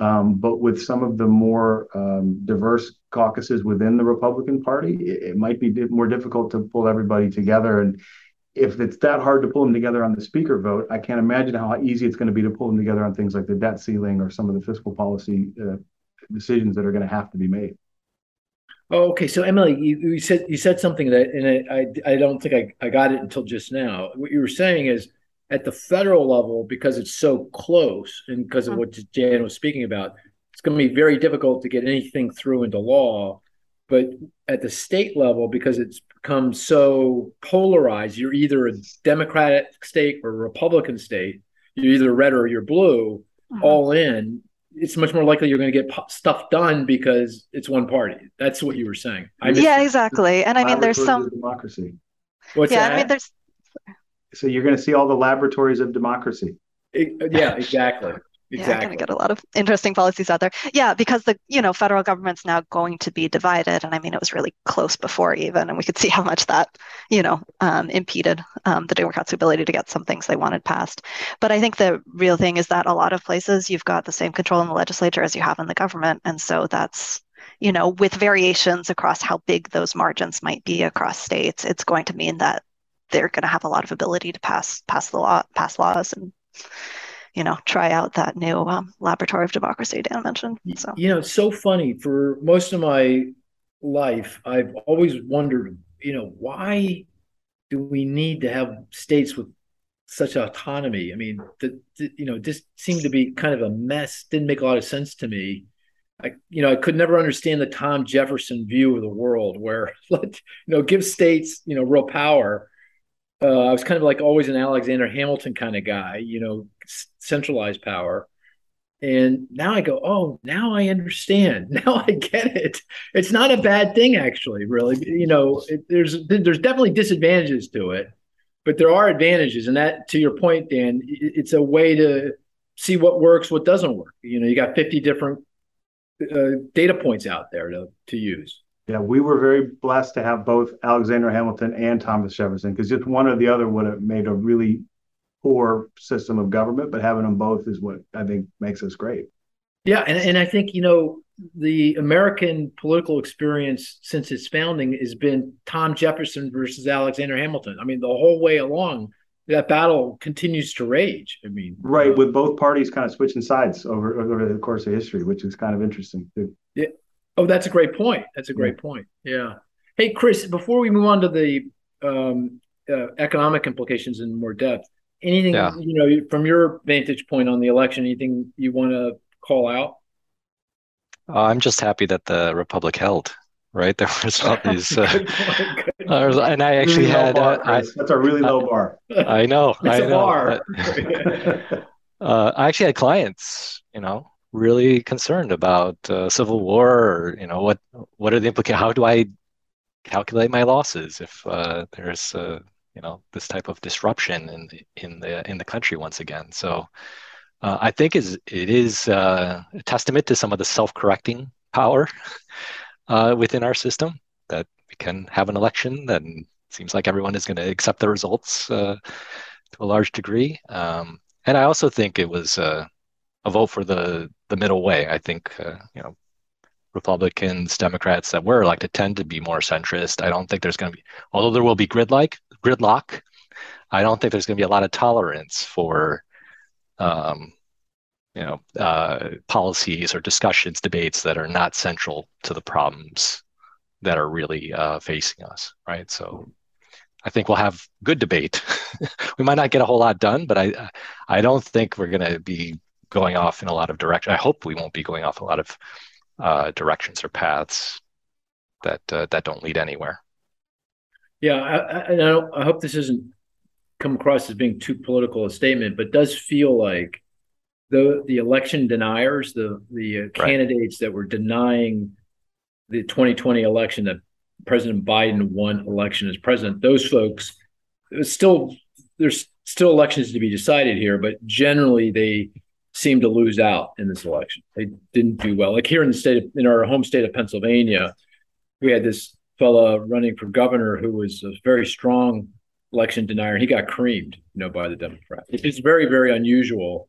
Um, but with some of the more um, diverse caucuses within the Republican Party, it, it might be more difficult to pull everybody together and if it's that hard to pull them together on the speaker vote, I can't imagine how easy it's going to be to pull them together on things like the debt ceiling or some of the fiscal policy uh, decisions that are going to have to be made. Oh, okay. So Emily, you, you, said you said something that, and I I don't think I, I got it until just now. What you were saying is at the federal level, because it's so close, and because of mm-hmm. what Jan was speaking about, it's going to be very difficult to get anything through into law. But at the state level, because it's become so polarized. You're either a Democratic state or a Republican state. You're either red or you're blue. Uh-huh. All in. It's much more likely you're going to get stuff done because it's one party. That's what you were saying. yeah, exactly. And I mean, there's some democracy. What's yeah, that? I mean, there's. So you're going to see all the laboratories of democracy. It, yeah, exactly. Exactly. Yeah, going to get a lot of interesting policies out there. Yeah, because the you know federal government's now going to be divided, and I mean it was really close before even, and we could see how much that you know um, impeded um, the Democrats' ability to get some things they wanted passed. But I think the real thing is that a lot of places you've got the same control in the legislature as you have in the government, and so that's you know with variations across how big those margins might be across states, it's going to mean that they're going to have a lot of ability to pass pass the law pass laws and you know, try out that new um, laboratory of democracy Dan mentioned. So you know, it's so funny. For most of my life, I've always wondered, you know, why do we need to have states with such autonomy? I mean, the, the, you know, just seemed to be kind of a mess. Didn't make a lot of sense to me. I, you know, I could never understand the Tom Jefferson view of the world, where let you know give states you know real power uh, I was kind of like always an Alexander Hamilton kind of guy, you know, centralized power. And now I go, oh, now I understand. Now I get it. It's not a bad thing, actually. Really, you know, it, there's there's definitely disadvantages to it, but there are advantages. And that, to your point, Dan, it's a way to see what works, what doesn't work. You know, you got 50 different uh, data points out there to to use. Yeah, we were very blessed to have both Alexander Hamilton and Thomas Jefferson because just one or the other would have made a really poor system of government, but having them both is what I think makes us great. Yeah, and, and I think, you know, the American political experience since its founding has been Tom Jefferson versus Alexander Hamilton. I mean, the whole way along, that battle continues to rage. I mean, right, uh, with both parties kind of switching sides over over the course of history, which is kind of interesting. Too. Yeah, Oh, that's a great point. That's a great point. Yeah. Hey, Chris, before we move on to the um, uh, economic implications in more depth, anything yeah. you know from your vantage point on the election, anything you want to call out? Uh, I'm just happy that the Republic held. right? There was all these, uh, and I actually really had. Bar, uh, I, that's a really low bar. I know. it's I a know, bar. Uh, I actually had clients, you know, really concerned about uh, civil war. Or, you know, what what are the implications? How do I calculate my losses if uh, there's uh, you know this type of disruption in the, in the in the country once again? So. I think is it is a testament to some of the self-correcting power uh, within our system that we can have an election and seems like everyone is going to accept the results uh, to a large degree. Um, and I also think it was uh, a vote for the the middle way. I think uh, you know Republicans, Democrats that were elected tend to be more centrist. I don't think there's going to be, although there will be gridlock, gridlock. I don't think there's going to be a lot of tolerance for um, you know uh, policies or discussions debates that are not central to the problems that are really uh, facing us right so i think we'll have good debate we might not get a whole lot done but i i don't think we're going to be going off in a lot of direction i hope we won't be going off a lot of uh, directions or paths that uh, that don't lead anywhere. Yeah I, I, I hope this doesn't come across as being too political a statement but does feel like the the election deniers, the the uh, candidates that were denying the 2020 election that President Biden won election as president, those folks still there's still elections to be decided here, but generally they seem to lose out in this election. They didn't do well. Like here in the state of, in our home state of Pennsylvania, we had this fella running for governor who was a very strong election denier. He got creamed, you know, by the Democrats. It's very, very unusual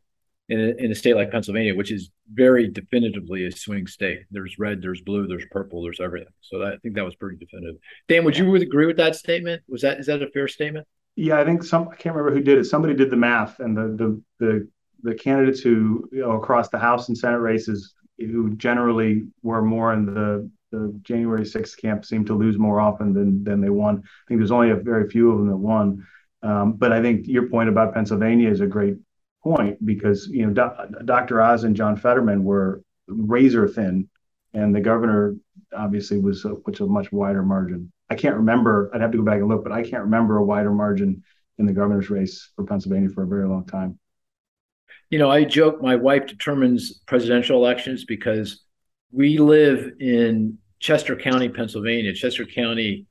in a, in a state like Pennsylvania, which is very definitively a swing state. There's red, there's blue, there's purple, there's everything. So that, I think that was pretty definitive. Dan, would you agree with that statement? Was that is that a fair statement? Yeah, I think some I can't remember who did it. Somebody did the math, and the the the the candidates who you know across the House and Senate races who generally were more in the the January 6th camp seemed to lose more often than than they won. I think there's only a very few of them that won. Um, but I think your point about Pennsylvania is a great point because you know Do- Dr. Oz and John Fetterman were razor thin, and the governor obviously was a, a much wider margin. I can't remember. I'd have to go back and look, but I can't remember a wider margin in the governor's race for Pennsylvania for a very long time. You know, I joke my wife determines presidential elections because we live in Chester County, Pennsylvania. Chester County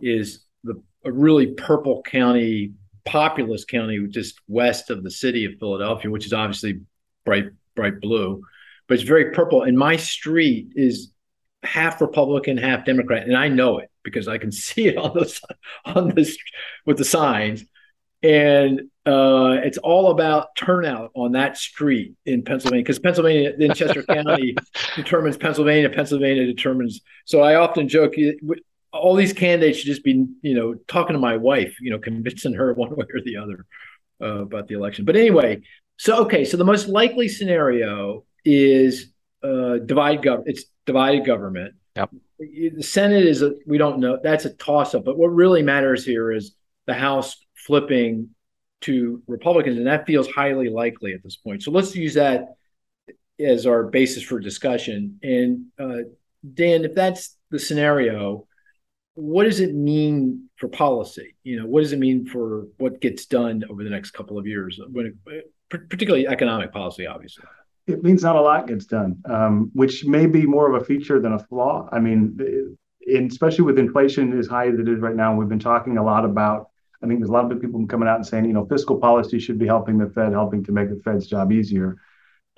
is the a really purple county populous county just west of the city of Philadelphia, which is obviously bright bright blue, but it's very purple. And my street is half Republican, half Democrat, and I know it because I can see it on the on this with the signs. And uh, it's all about turnout on that street in Pennsylvania because Pennsylvania in Chester County determines Pennsylvania. Pennsylvania determines. So I often joke all these candidates should just be, you know, talking to my wife, you know, convincing her one way or the other uh, about the election. But anyway, so okay, so the most likely scenario is uh, divide government. It's divided government. Yep. The Senate is a we don't know. That's a toss up. But what really matters here is the House flipping to Republicans, and that feels highly likely at this point. So let's use that as our basis for discussion. And uh, Dan, if that's the scenario, what does it mean for policy? You know, what does it mean for what gets done over the next couple of years, when it, particularly economic policy, obviously? It means not a lot gets done, um, which may be more of a feature than a flaw. I mean, especially with inflation as high as it is right now, we've been talking a lot about. I think there's a lot of people coming out and saying, you know, fiscal policy should be helping the Fed, helping to make the Fed's job easier.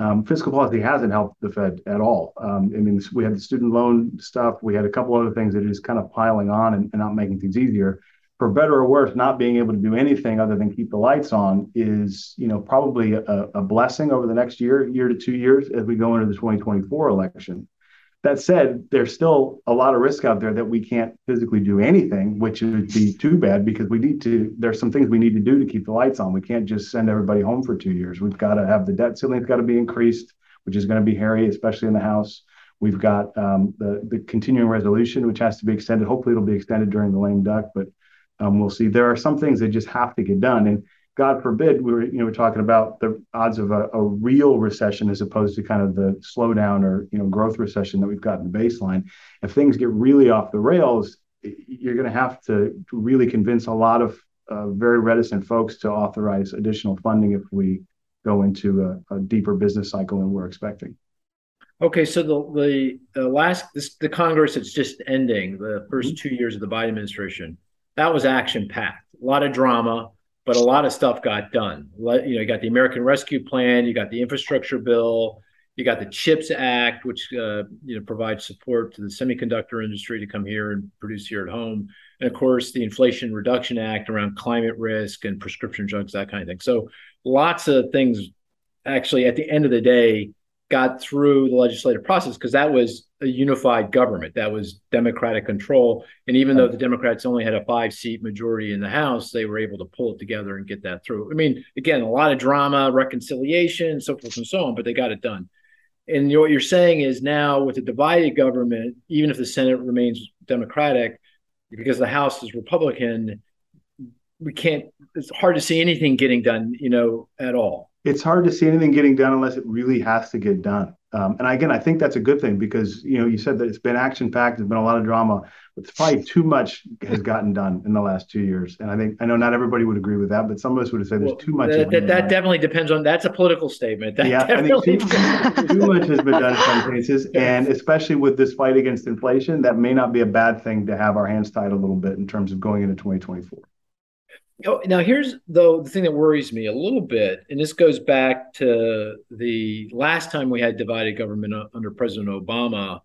Um, fiscal policy hasn't helped the Fed at all. Um, I mean, we had the student loan stuff. We had a couple other things that are just kind of piling on and, and, not making things easier. For better or worse, not being able to do anything other than keep the lights on is, you know, probably a, a blessing over the next year, year to two years as we go into the 2024 election. That said, there's still a lot of risk out there that we can't physically do anything, which would be too bad because we need to. There's some things we need to do to keep the lights on. We can't just send everybody home for two years. We've got to have the debt ceiling's got to be increased, which is going to be hairy, especially in the House. We've got um, the the continuing resolution, which has to be extended. Hopefully, it'll be extended during the lame duck, but um, we'll see. There are some things that just have to get done, and God forbid, we were you know we're talking about the odds of a, a, real recession as opposed to kind of the slowdown or you know growth recession that we've got in the baseline. If things get really off the rails, you're going to have to really convince a lot of uh, very reticent folks to authorize additional funding if we go into a, a deeper business cycle than we're expecting. Okay, so the the, the last this, the Congress that's just ending the 1st mm-hmm. two years of the Biden administration that was action packed, a lot of drama, but a lot of stuff got done. You know, you got the American Rescue Plan, you got the infrastructure bill, you got the CHIPS Act, which uh, you know provides support to the semiconductor industry to come here and produce here at home, and of course the Inflation Reduction Act around climate risk and prescription drugs, that kind of thing. So lots of things. Actually, at the end of the day, got through the legislative process because that was a unified government that was democratic control. And even though the democrats only had a five seat majority in the house they were able to pull it together and get that through. I mean again a lot of drama reconciliation so forth and so on but they got it done. And what you're saying is now with a divided government even if the senate remains democratic because the house is republican we can't it's hard to see anything getting done you know at all. It's hard to see anything getting done unless it really has to get done. Um, and again, I think that's a good thing because you know you said that it's been action packed. There's been a lot of drama, but it's probably too much has gotten done in the last two years. And I think I know not everybody would agree with that, but some of us would have said there's well, too much. That, that, that definitely depends on. That's a political statement. That yeah, I think too, too much has been done in some cases, and especially with this fight against inflation, that may not be a bad thing to have our hands tied a little bit in terms of going into 2024. Oh, now here's though the thing that worries me a little bit, and this goes back to the last time we had divided government under President Obama,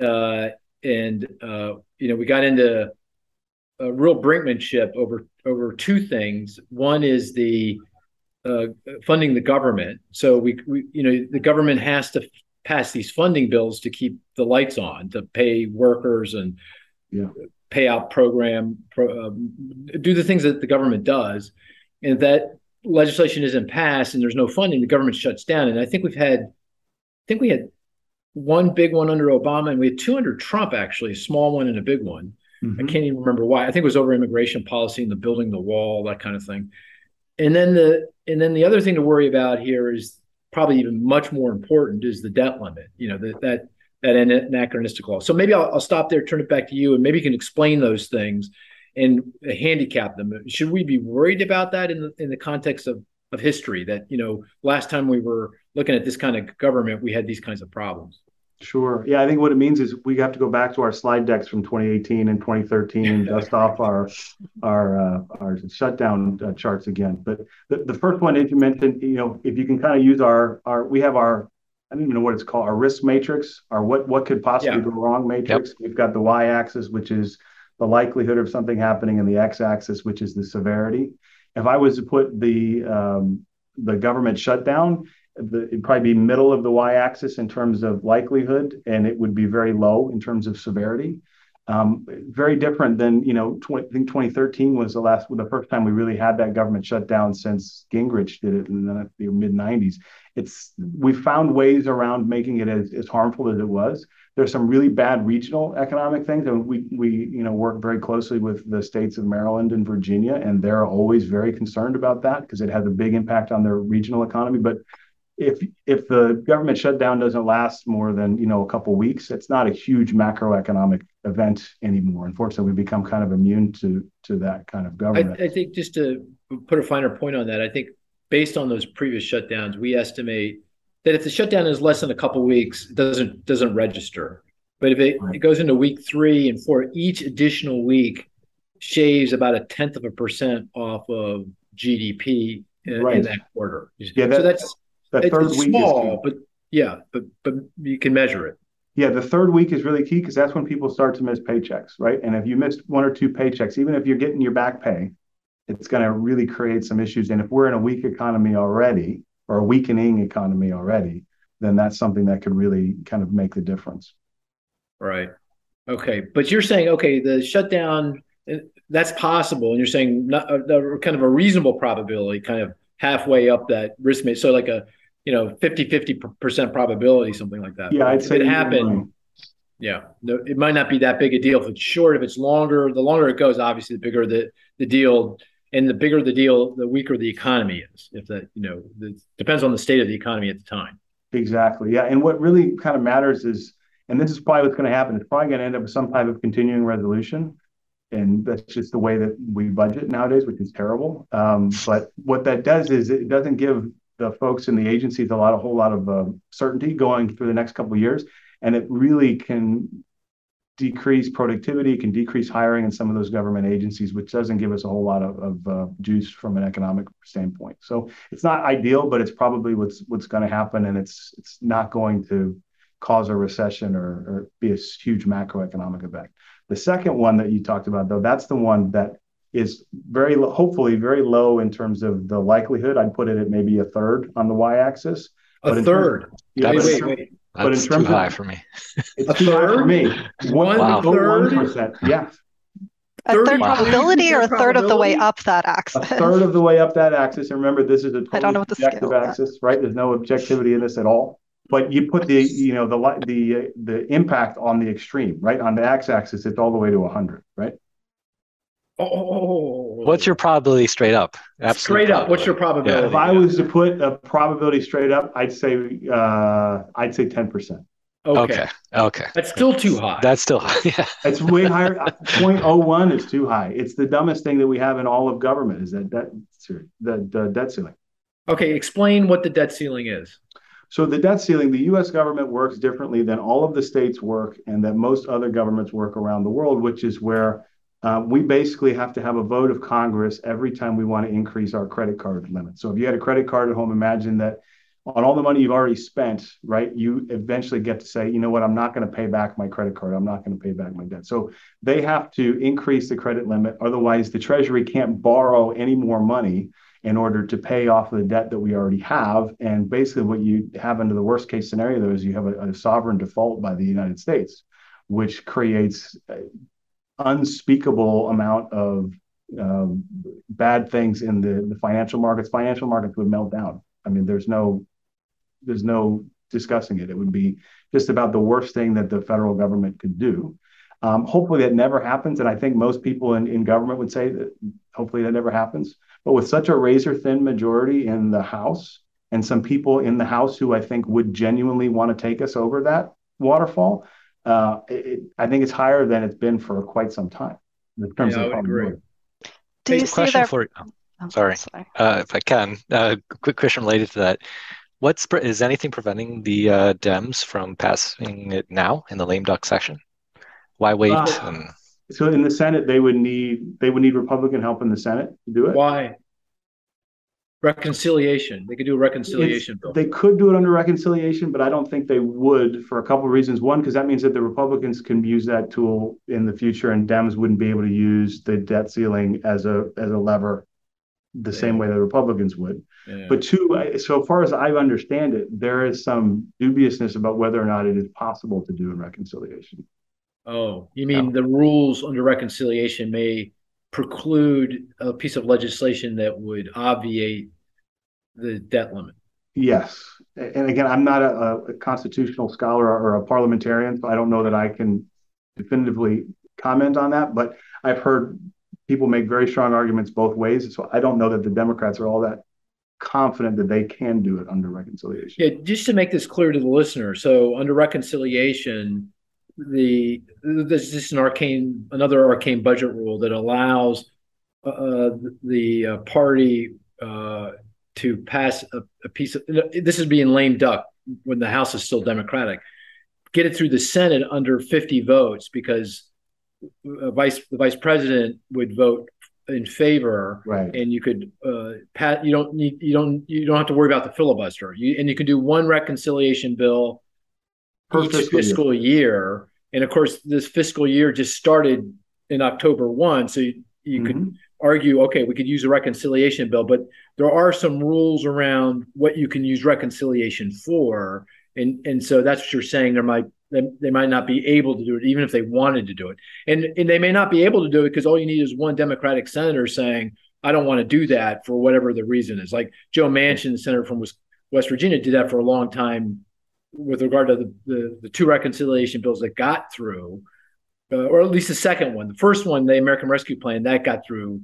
uh, and uh, you know we got into a real brinkmanship over over two things. One is the uh, funding the government. So we, we, you know, the government has to pass these funding bills to keep the lights on, to pay workers and yeah payout program, pro, um, do the things that the government does. And that legislation isn't passed and there's no funding, the government shuts down. And I think we've had, I think we had one big one under Obama, and we had two under Trump, actually, a small one and a big one. Mm-hmm. I can't even remember why. I think it was over immigration policy and the building the wall, that kind of thing. And then the and then the other thing to worry about here is probably even much more important is the debt limit. You know that that that anachronistic law. So maybe I'll, I'll, stop there, turn it back to you, and maybe you can explain those things and handicap them. Should we be worried about that in the in the context of of history? That you know, last time we were looking at this kind of government, we had these kinds of problems. Sure. Yeah, I think what it means is we have to go back to our slide decks from 2018 and 2013 and dust off our our uh, our shutdown uh, charts again. But the, the first one, as you mentioned, you know, if you can kind of use our our we have our I don't even know what it's called, our risk matrix, our what what could possibly yeah. go wrong matrix. Yep. We've got the y-axis, which is the likelihood of something happening, and the x-axis, which is the severity. If I was to put the um, the government shutdown, the, it'd probably be middle of the y-axis in terms of likelihood, and it would be very low in terms of severity. Um, very different than you know. 20, I think 2013 was the last, the first time we really had that government shutdown since Gingrich did it in the, mid 90s. It's we found ways around making it as, as harmful as it was. There's some really bad regional economic things, and we we you know work very closely with the states of Maryland and Virginia, and they're always very concerned about that because it has a big impact on their regional economy. But if if the government shutdown doesn't last more than you know a couple weeks, it's not a huge macroeconomic event anymore. Unfortunately, we become kind of immune to to that kind of government. I, I think just to put a finer point on that, I think based on those previous shutdowns, we estimate that if the shutdown is less than a couple weeks, it doesn't doesn't register. But if it, right. it goes into week three and four, each additional week shaves about a tenth of a percent off of GDP in, right. in that quarter. Yeah, that, so that's that third it's week small, but yeah, but but you can measure it. Yeah, the third week is really key because that's when people start to miss paychecks, right? And if you missed one or two paychecks, even if you're getting your back pay, it's going to really create some issues. And if we're in a weak economy already or a weakening economy already, then that's something that could really kind of make the difference. Right. Okay. But you're saying, okay, the shutdown, that's possible. And you're saying not, uh, kind of a reasonable probability, kind of halfway up that risk. So like a, you know, 50, 50% probability, something like that. Yeah. I'd say it happened. Yeah. No, it might not be that big a deal. If it's short, if it's longer, the longer it goes, obviously the bigger the, the deal and the bigger the deal, the weaker the economy is. If that, you know, it depends on the state of the economy at the time. Exactly. Yeah. And what really kind of matters is, and this is probably what's going to happen. It's probably going to end up with some type of continuing resolution, and that's just the way that we budget nowadays, which is terrible. Um, but what that does is it doesn't give the folks in the agencies a lot, a whole lot of uh, certainty going through the next couple of years, and it really can decrease productivity, can decrease hiring in some of those government agencies, which doesn't give us a whole lot of, of uh, juice from an economic standpoint. So it's not ideal, but it's probably what's what's going to happen, and it's it's not going to cause a recession or, or be a huge macroeconomic effect. The second one that you talked about, though, that's the one that is very hopefully very low in terms of the likelihood. I'd put it at maybe a third on the y-axis. A third. Terms, yeah, wait, wait, wait. That's but in terms too high of, for me. It's a too third? high for me. One, wow. Oh, third? percent. Yeah. A third probability or a third of the way up that axis? A third of the way up that axis. And remember, this is a totally I don't know what the objective axis, right? There's no objectivity in this at all. But you put the, you know, the the the impact on the extreme, right? On the x-axis, it's all the way to 100, right? Oh. What's your probability straight up? Absolute straight up. What's your probability? Yeah. If I was to put a probability straight up, I'd say uh, I'd say ten percent. Okay. okay. Okay. That's still too high. That's still high. Yeah. It's way higher. 0.01 is too high. It's the dumbest thing that we have in all of government is that debt, the, the debt ceiling. Okay. Explain what the debt ceiling is. So the debt ceiling, the U.S. government works differently than all of the states work, and that most other governments work around the world, which is where Uh, we basically have to have a vote of Congress every time we want to increase our credit card limit. So if you had a credit card at home, imagine that on all the money you've already spent, right, you eventually get to say, you know what, I'm not going to pay back my credit card. I'm not going to pay back my debt. So they have to increase the credit limit. Otherwise, the Treasury can't borrow any more money in order to pay off the debt that we already have. And basically, what you have under the worst case scenario, though, is you have a, a sovereign default by the United States, which creates uh, unspeakable amount of uh, bad things in the, the financial markets. Financial markets would melt down. I mean, there's no there's no discussing it. It would be just about the worst thing that the federal government could do. Um, hopefully that never happens. And I think most people in, in government would say that hopefully that never happens. But with such a razor thin majority in the House and some people in the House who I think would genuinely want to take us over that waterfall, uh, it, I think it's higher than it's been for quite some time in terms yeah, of agree. Do you see that? For, oh, sorry, sorry. Uh, if I can, uh, quick question related to that. What's is anything preventing the uh, Dems from passing it now in the lame duck session? Why wait? Uh, and... So in the Senate, they would need they would need Republican help in the Senate to do it. Why? Reconciliation. They could do a reconciliation bill. They could do it under reconciliation, but I don't think they would for a couple of reasons. One, because that means that the Republicans can use that tool in the future, and Dems wouldn't be able to use the debt ceiling as a as a lever the yeah. same way the Republicans would. Yeah. But two, so far as I understand it, there is some dubiousness about whether or not it is possible to do in reconciliation. Oh, you mean yeah. the rules under reconciliation may preclude a piece of legislation that would obviate the debt limit. Yes. And again, I'm not a, a, constitutional scholar or a parliamentarian, so I don't know that I can definitively comment on that. But I've heard people make very strong arguments both ways. So I don't know that the Democrats are all that confident that they can do it under reconciliation. Yeah, just to make this clear to the listener. So under reconciliation, the there's just an arcane another arcane budget rule that allows uh, the uh, party uh, to pass a, a, piece of this is being lame duck when the House is still Democratic, get it through the Senate under 50 votes because vice the vice president would vote in favor, right. and you could uh, pat. You don't need you don't you don't have to worry about the filibuster. You and you can do one reconciliation bill per each fiscal, fiscal year. year. And of course, this fiscal year just started in October 1. So you, you mm-hmm. could argue, okay, we could use a reconciliation bill, but there are some rules around what you can use reconciliation for. And, and so that's what you're saying. There might they, they might not be able to do it, even if they wanted to do it. And, and they may not be able to do it because all you need is one Democratic senator saying, I don't want to do that for whatever the reason is. Like Joe Manchin, the senator from West Virginia, did that for a long time with regard to the, the, the two reconciliation bills that got through, uh, or at least the second one. The first one, the American Rescue Plan, that got through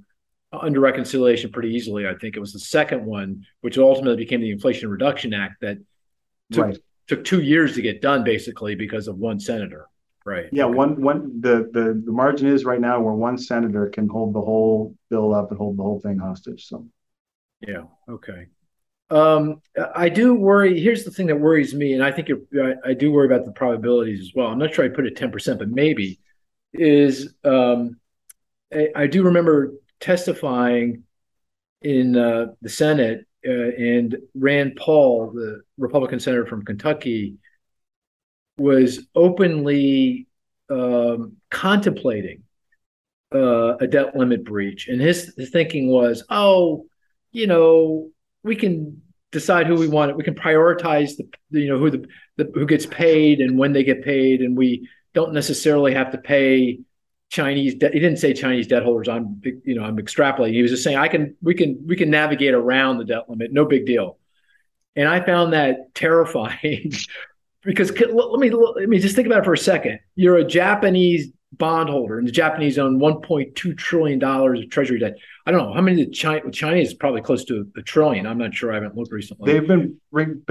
under reconciliation pretty easily. I think it was the second one, which ultimately became the Inflation Reduction Act, that took, right. took two years to get done, basically because of one senator. Right. Yeah. Okay. One one the, the the margin is right now where one senator can hold the whole bill up and hold the whole thing hostage. So. Yeah. Okay. Um, I do worry. Here's the thing that worries me, and I think I, I, do worry about the probabilities as well. I'm not sure I put it 10%, but maybe is um, I, I, do remember testifying in uh, the Senate, uh, and Rand Paul, the Republican senator from Kentucky, was openly um, contemplating uh, a debt limit breach, and his, his thinking was, oh, you know, we can decide who we want. We can prioritize the, you know who the, the who gets paid and when they get paid, and we don't necessarily have to pay Chinese debt. He didn't say Chinese debt holders. I'm you know I'm extrapolating. He was just saying I can we can we can navigate around the debt limit. No big deal. And I found that terrifying because let me let me just think about it for a second. You're a Japanese bondholder, and the Japanese own 1.2 trillion dollars of treasury debt. I don't know how many the China Chinese is probably close to a trillion. I'm not sure. I haven't looked recently. They've been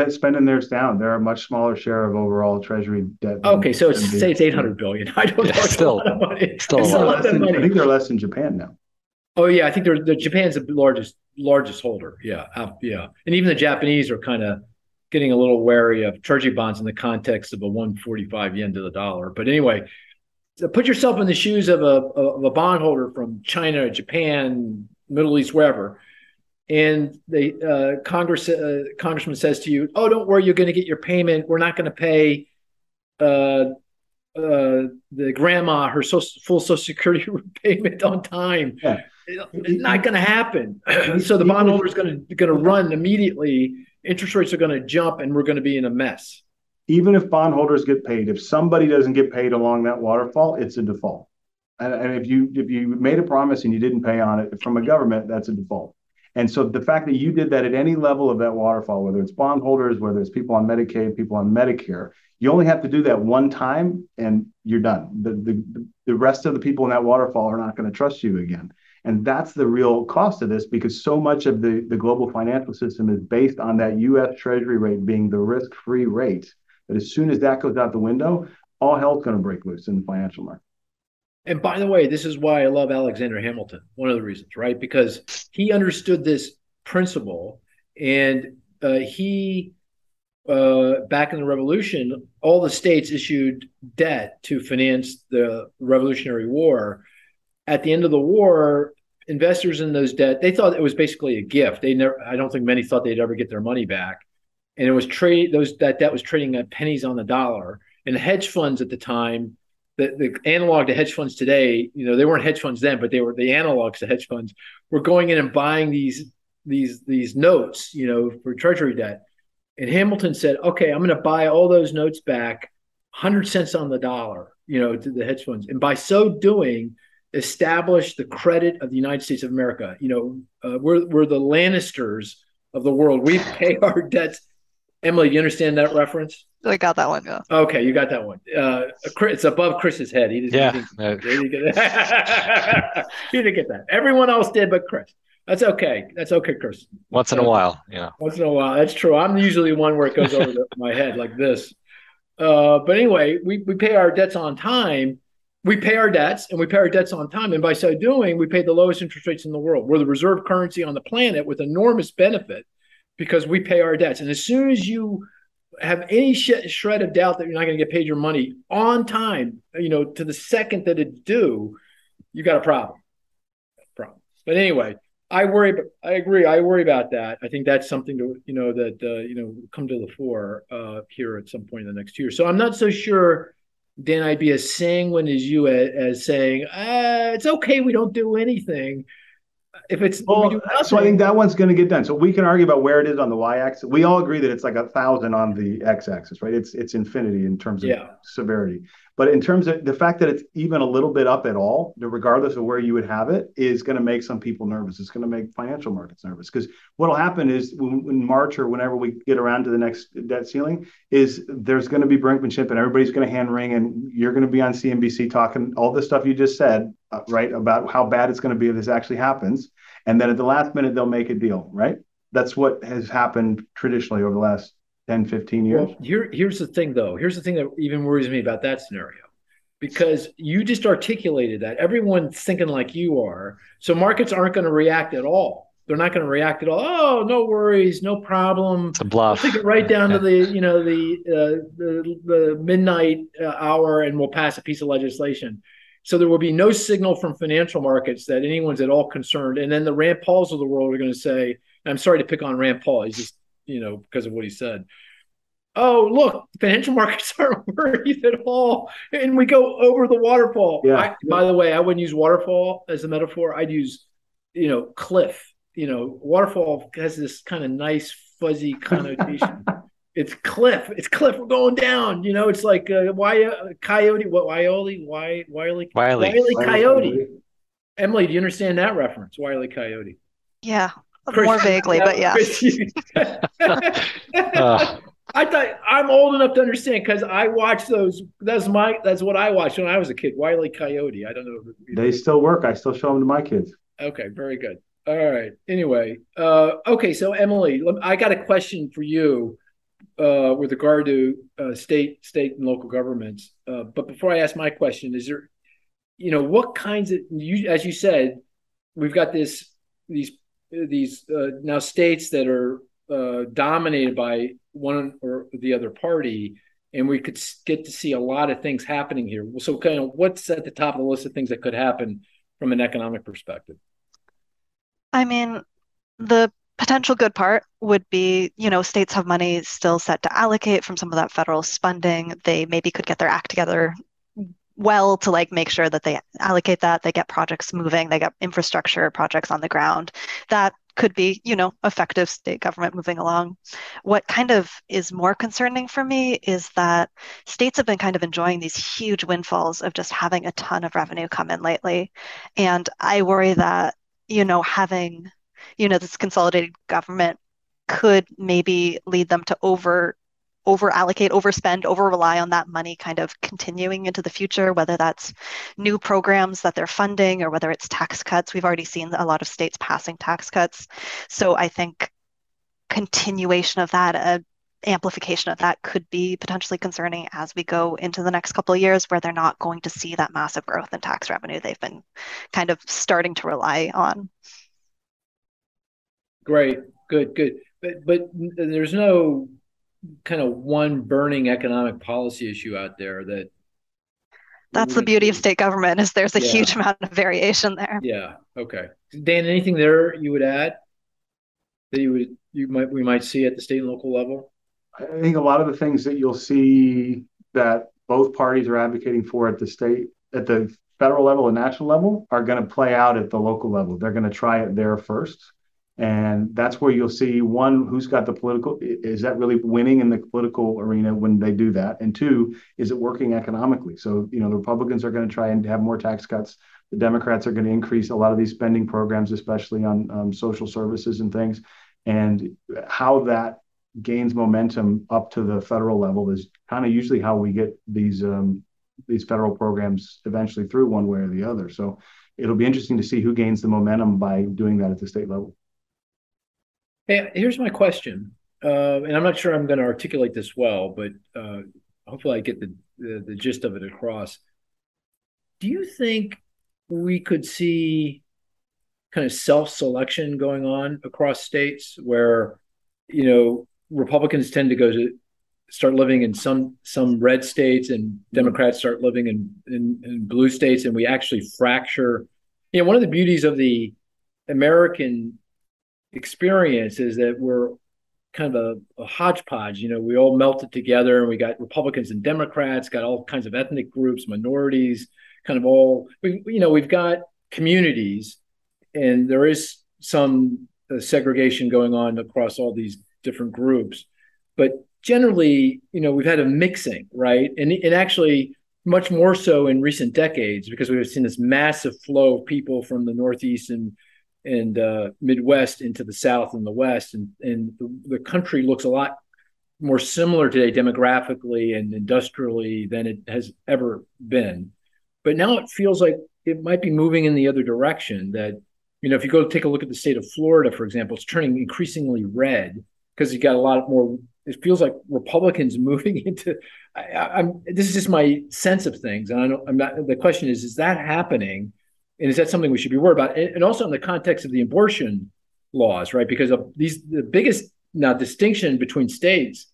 spending theirs down. They're a much smaller share of overall treasury debt. Okay, so it's, say it's 800 billion. I don't yeah, know. Still, still, still less than, I think they're less than Japan now. Oh yeah, I think they're the Japan's the largest largest holder. Yeah, uh, yeah, and even the Japanese are kind of getting a little wary of treasury bonds in the context of a 145 yen to the dollar. But anyway, put yourself in the shoes of a of a bondholder from China, Japan, Middle East, wherever, and the uh, Congress uh, congressman says to you, "Oh, don't worry, you're going to get your payment. We're not going to pay." Uh, uh, the grandma her so, full social security payment on time. Yeah. It's not going to happen. so the bondholder is going to going to run immediately. Interest rates are going to jump, and we're going to be in a mess even if bondholders get paid, if somebody doesn't get paid along that waterfall, it's a default. And, and if you if you made a promise and you didn't pay on it from a government, that's a default. And so the fact that you did that at any level of that waterfall, whether it's bondholders, whether it's people on Medicaid, people on Medicare, you only have to do that one time and you're done. The, the, the rest of the people in that waterfall are not going to trust you again. And that's the real cost of this because so much of the, the global financial system is based on that US Treasury rate being the risk free rate that as soon as that goes out the window, all hell's going to break loose in the financial market. And by the way, this is why I love Alexander Hamilton. One of the reasons, right? Because he understood this principle, and uh, he, uh, back in the Revolution, all the states issued debt to finance the Revolutionary War. At the end of the war, investors in those debt they thought it was basically a gift. They never. I don't think many thought they'd ever get their money back and it was trade those that that was trading at pennies on the dollar. And the hedge funds at the time, the, the analog to hedge funds today, you know, they weren't hedge funds then, but they were the analogs to hedge funds were going in and buying these these these notes, you know, for treasury debt. And Hamilton said, okay, I'm going to buy all those notes back, hundred cents on the dollar, you know, to the hedge funds, and by so doing, establish the credit of the United States of America. You know, uh, we're we're the Lannisters of the world. We pay our debts Emily, you understand that reference? I got that one. Yeah. Okay, you got that one. Uh, it's above Chris's head. He didn't. Yeah. He didn't, get that. he didn't get that. Everyone else did, but Chris. That's okay. That's okay, Chris. Once in a while, yeah. Once in a while, that's true. I'm usually the one where it goes over the, my head like this. Uh, but anyway, we we pay our debts on time. We pay our debts, and we pay our debts on time, and by so doing, we pay the lowest interest rates in the world. We're the reserve currency on the planet with enormous benefit because we pay our debts. And as soon as you have any sh- shred of doubt that you're not going to get paid your money on time, you know, to the second that it's due, you got a problem. Problem. But anyway, I worry. I agree. I worry about that. I think that's something to you know that uh, you know come to the fore uh, here at some point in the next year. So I'm not so sure. Dan, I'd be as sanguine as you as, as saying uh, it's okay. We don't do anything if it's well, we so I think that one's going to get done. So we can argue about where it is on the y-axis. We all agree that it's like a thousand on the x-axis, right? It's it's infinity in terms of yeah. severity. But in terms of the fact that it's even a little bit up at all, regardless of where you would have it, is going to make some people nervous. It's going to make financial markets nervous because what will happen is when, in March or whenever we get around to the next debt ceiling, is there's going to be brinkmanship and everybody's going to hand wring and you're going to be on CNBC talking all the stuff you just said uh, right, about how bad it's going to be if this actually happens, and then at the last minute they'll make a deal, right? That's what has happened traditionally over the last 10, 15 years. Well, here, here's the thing, though. Here's the thing that even worries me about that scenario because you just articulated that everyone's thinking like you are. So markets aren't going to react at all. They're not going to react at all. Oh, no worries, no problem. It's a bluff. We'll take it right down to the you know the uh, the, the midnight uh, hour, and we'll pass a piece of legislation. So there will be no signal from financial markets that anyone's at all concerned. And then the Rand Pauls of the world are going to say, I'm sorry to pick on Rand Paul. He's just you know because of what he said oh look financial markets aren't worried at all and we go over the waterfall yeah. I, by the way i wouldn't use waterfall as a metaphor i'd use you know cliff you know waterfall has this kind of nice fuzzy connotation it's cliff it's cliff we're going down you know it's like uh, why uh, coyote what wiley why wiley wiley, wiley coyote emily do you understand that reference wiley coyote yeah more vaguely but yeah uh. I thought I'm old enough to understand because I watched those. That's my. That's what I watched when I was a kid. Wiley Coyote. I don't know. They still work. I still show them to my kids. Okay, very good. All right. Anyway, uh, okay. So Emily, I got a question for you uh, with regard to uh, state, state and local governments. Uh, but before I ask my question, is there, you know, what kinds of you, as you said, we've got this these these uh, now states that are uh, dominated by one or the other party, and we could get to see a lot of things happening here. So, kind of, what's at the top of the list of things that could happen from an economic perspective? I mean, the potential good part would be, you know, states have money still set to allocate from some of that federal spending. They maybe could get their act together well to like make sure that they allocate that, they get projects moving, they get infrastructure projects on the ground. That could be, you know, effective state government moving along. What kind of is more concerning for me is that states have been kind of enjoying these huge windfalls of just having a ton of revenue come in lately. And I worry that, you know, having, you know, this consolidated government could maybe lead them to over over allocate, overspend, over rely on that money kind of continuing into the future, whether that's new programs that they're funding or whether it's tax cuts. We've already seen a lot of states passing tax cuts. So I think continuation of that, uh, amplification of that could be potentially concerning as we go into the next couple of years where they're not going to see that massive growth in tax revenue they've been kind of starting to rely on. Great, good, good. But but there's no kind of one burning economic policy issue out there that that's the beauty of state government is there's a yeah. huge amount of variation there. Yeah. Okay. Dan anything there you would add that you would you might we might see at the state and local level? I think a lot of the things that you'll see that both parties are advocating for at the state at the federal level and national level are going to play out at the local level. They're going to try it there first and that's where you'll see one, who's got the political, is that really winning in the political arena when they do that? And two, is it working economically? So, you know, the Republicans are going to try and have more tax cuts. The Democrats are going to increase a lot of these spending programs, especially on um, social services and things. And how that gains momentum up to the federal level is kind of usually how we get these um, these federal programs eventually through one way or the other. So it'll be interesting to see who gains the momentum by doing that at the state level. Hey, here's my question, uh, and I'm not sure I'm going to articulate this well, but uh, hopefully I get the, the, the gist of it across. Do you think we could see kind of self-selection going on across states where you know Republicans tend to go to start living in some some red states and Democrats start living in, in, in blue states and we actually fracture. You know, one of the beauties of the American experience is that we're kind of a, a, hodgepodge. You know, we all melted together, and we got Republicans and Democrats, got all kinds of ethnic groups, minorities, kind of all. We, you know, we've got communities, and there is some uh, segregation going on across all these different groups, but generally, you know, we've had a mixing, right? And and actually. Much more so in recent decades because we've seen this massive flow of people from the Northeast and and uh, Midwest into the South and the West, and and the, country looks a lot more similar today demographically and industrially than it has ever been. But now it feels like it might be moving in the other direction. That you know, if you go take a look at the state of Florida, for example, it's turning increasingly red because you got a lot more. It feels like Republicans moving into. I, am This is just my sense of things, and I don't, I'm not. The question is, is that happening, and is that something we should be worried about? And, and also in the context of the abortion laws, right? Because of these, the biggest now distinction between states,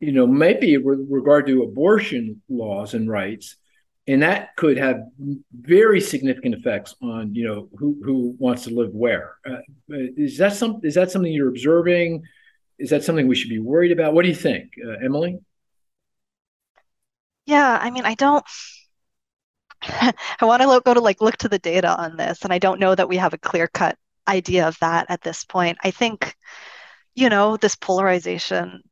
you know, maybe with regard to abortion laws and rights, and that could have very significant effects on you know who who wants to live where. Uh, is that some? Is that something you're observing? Is that something we should be worried about? What do you think, uh, Emily? Yeah, I mean, I don't. I want to go to like look to the data on this, and I don't know that we have a clear cut idea of that at this point. I think, you know, this polarization,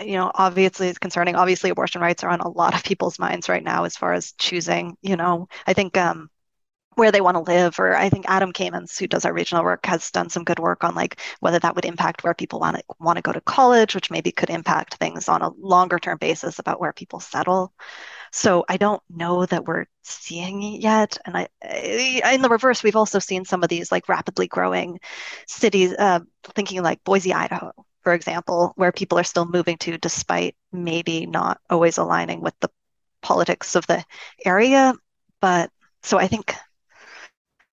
you know, obviously is concerning. Obviously, abortion rights are on a lot of people's minds right now as far as choosing, you know, I think um, where they want to live or i think adam Kamins who does our regional work has done some good work on like whether that would impact where people want to want to go to college which maybe could impact things on a longer term basis about where people settle so I don't know that we're seeing it yet. And I, in the reverse, we've also seen some of these like rapidly growing cities, uh, thinking like Boise, Idaho, for example, where people are still moving to despite maybe not always aligning with the politics of the area. But so I think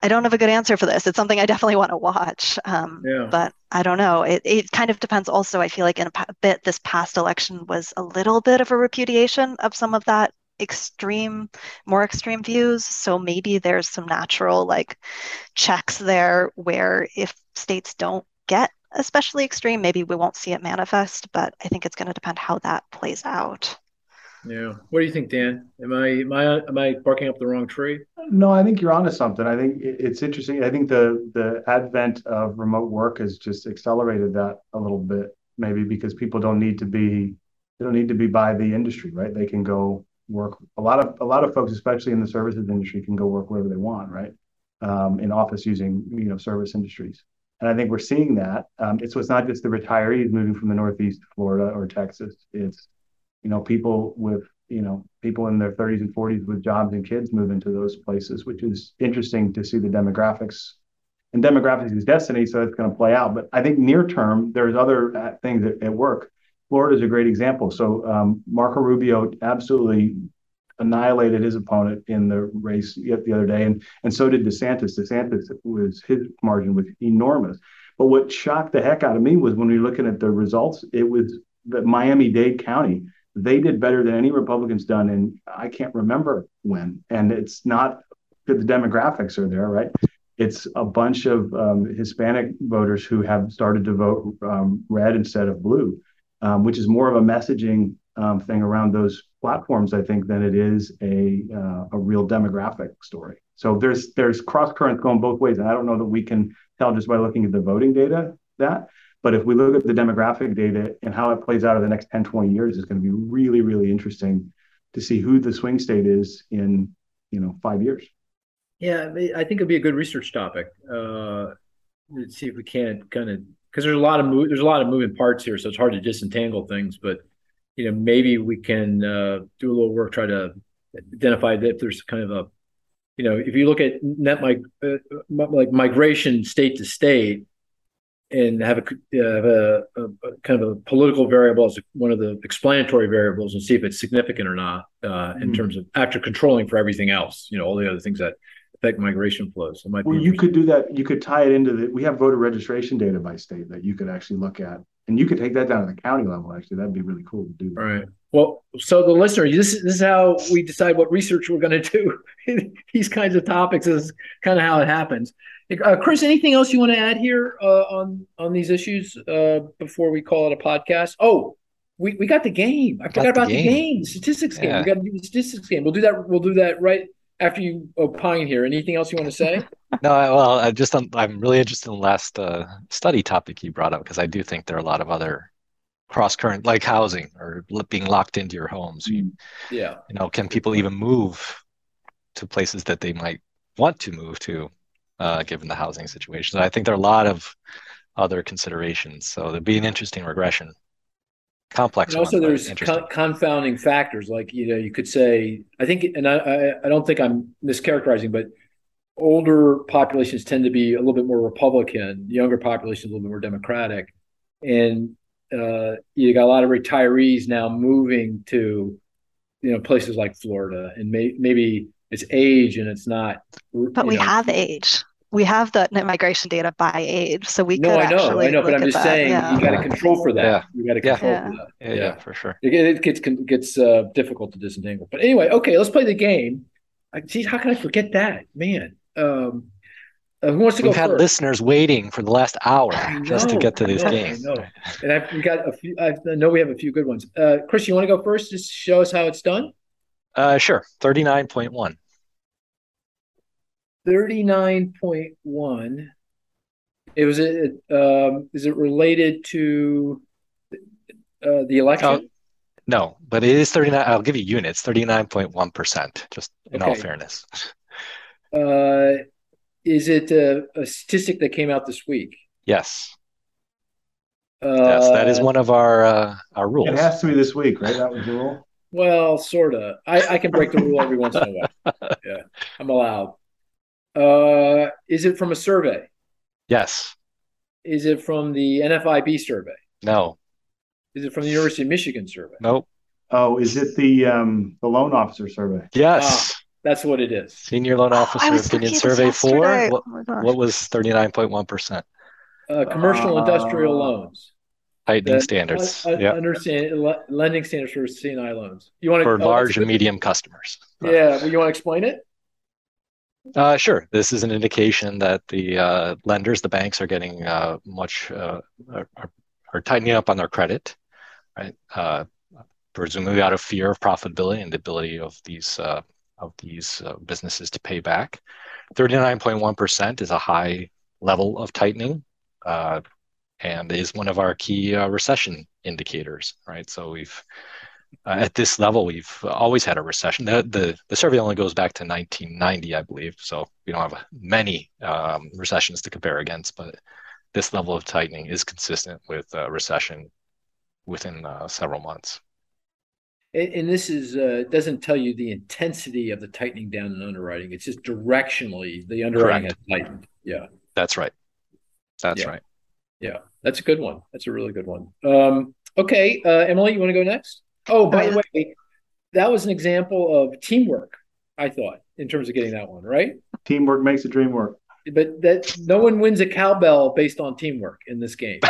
I don't have a good answer for this. It's something I definitely want to watch. Um, yeah. But I don't know. It, it kind of depends also. I feel like in a bit, this past election was a little bit of a repudiation of some of that extreme more extreme views. So maybe there's some natural like checks there where if states don't get especially extreme maybe we won't see it manifest but i think it's going to depend how that plays out. Yeah. What do you think dan? Am i am i am i barking up the wrong tree? No i think you're onto something. I think it's interesting. I think the the advent of remote work has just accelerated that a little bit maybe because people don't need to be they don't need to be by the industry right? They can go work. A lot of a lot of folks, especially in the services industry, can go work wherever they want, right? Um, in office using you know service industries, and I think we're seeing that. Um, it's it's not just the retirees moving from the Northeast to Florida or Texas. It's you know people with you know people in their 30s and 40s with jobs and kids moving to those places, which is interesting to see the demographics. And demographics is destiny, so it's going to play out. But I think near term, there's other uh, things at, at work. Florida is a great example. So um, Marco Rubio absolutely annihilated his opponent in the race yet the other day, and and so did DeSantis. DeSantis was his margin was enormous. But what shocked the heck out of me was when we were looking at the results, it was that Miami-Dade County they did better than any Republicans done, and I can't remember when. And it's not that the demographics are there, right? It's a bunch of um, Hispanic voters who have started to vote um, red instead of blue which is more of a messaging um, thing around those platforms, I think, than it is a uh, a real demographic story. So there's there's cross currents going both ways, and I don't know that we can tell just by looking at the voting data that. But if we look at the demographic data and how it plays out over the next 10, 20 years, it's going to be really, really interesting to see who the swing state is in, you know, five years. Yeah, I think it'd be a good research topic. Uh, let's see if we can't kind of because there's a lot of move, there's a lot of moving parts here, so it's hard to disentangle things. But you know, maybe we can uh, do a little work, try to identify that if there's kind of a, you know, if you look at net mig- uh, like migration state to state, and have a, uh, have a, a, a, kind of a political variable as one of the explanatory variables, and see if it's significant or not uh, mm-hmm. in terms of after controlling for everything else. You know, all the other things that affect migration flows. It might well, you could do that. You could tie it into the. We have voter registration data by state that you could actually look at, and you could take that down to the county level. Actually, that'd be really cool to do. That. All right. Well, so the listener, this is, this is how we decide what research we're going to do. These kinds of topics is kind of how it happens. Uh, Chris, anything else you want to add here uh, on on these issues uh, before we call it a podcast? Oh, we, we got the game. I forgot about the game, the, game, the statistics yeah. game. We got to do the statistics game. We'll do that. We'll do that right after you opine here, anything else you want to say? no, well, I just I'm, I'm really interested in the last uh, study topic you brought up because I do think there are a lot of other cross current like housing or being locked into your homes. You, mm-hmm. yeah, you know, can people even move to places that they might want to move to, uh, given the housing situation? So I think there are a lot of other considerations. So there'd be an interesting regression complex. And also, one, there's con- confounding factors. Like you know, you could say, I think, and I, I, I don't think I'm mischaracterizing, but older populations tend to be a little bit more Republican, younger populations a little bit more Democratic, and uh, you got a lot of retirees now moving to you know places like Florida, and may, maybe it's age and it's not. But we know. have age. We have the net migration data by age, so we no, could I know, actually I know, but look I'm at just that, saying yeah. you got to control for that. Yeah. You got to control Yeah. for that. Yeah, yeah, for sure. It, it gets gets uh, difficult to disentangle. But anyway, okay, let's play the game. I, geez, how can I forget that, man? Um, uh, who wants to go? We've had first? listeners waiting for the last hour I just to get to this game. I know. And I've, we got a few. I know we have a few good ones. Uh, Chris, you want to go first? Just show us how it's done. Uh, sure. Thirty-nine point one. It was it. Um, is it related to uh, the election? No, but it is 39. I'll give you units, 39.1%, just in all fairness. Uh, is it a, a statistic that came out this week? Yes. Uh, Yes, that is one of our uh, our rules. It has to be this week, right? That was the rule. Well, sorta. I, I can break the rule every once in a while. Yeah, I'm allowed. Uh, is it from a survey? Yes. Is it from the NFIB survey? No. Is it from the University of Michigan survey? Nope. Oh, is it the um the loan officer survey? Yes. That's what it is. Senior loan Oh, officer was opinion survey this four. What, Oh what was 39.1%? Uh, commercial Uh, industrial loans. Tightening standards. uh, Yeah. Understand lending standards for C&I loans. You want to For large and medium customers. Yeah. Well, you want to explain it? Uh, sure. This is an indication that the uh, lenders, the banks, are getting uh, much uh, are, are- tightening up on their credit, right? Uh, presumably out of fear of profitability and the ability of these uh, of these businesses to pay back. Thirty nine point one percent is a high level of tightening, uh, and is one of our key uh, recession indicators, right? So we've uh, at this level, we've always had a recession. The, the the survey only goes back to 1990, I believe. So we don't have many um, recessions to compare against, but this level of tightening is consistent with a recession within uh, several months. And, and this is uh, doesn't tell you the intensity of the tightening down in underwriting. It's just directionally the underwriting Correct. has tightened. Yeah. That's right. That's Yeah. right. Yeah, that's a good one. That's a really good one. Um, okay, uh, Emily, you want to go next? Oh, by the way, that was an example of teamwork. I thought in terms of getting that one right, Teamwork makes the dream work. but that no one wins a cowbell based on teamwork in this game.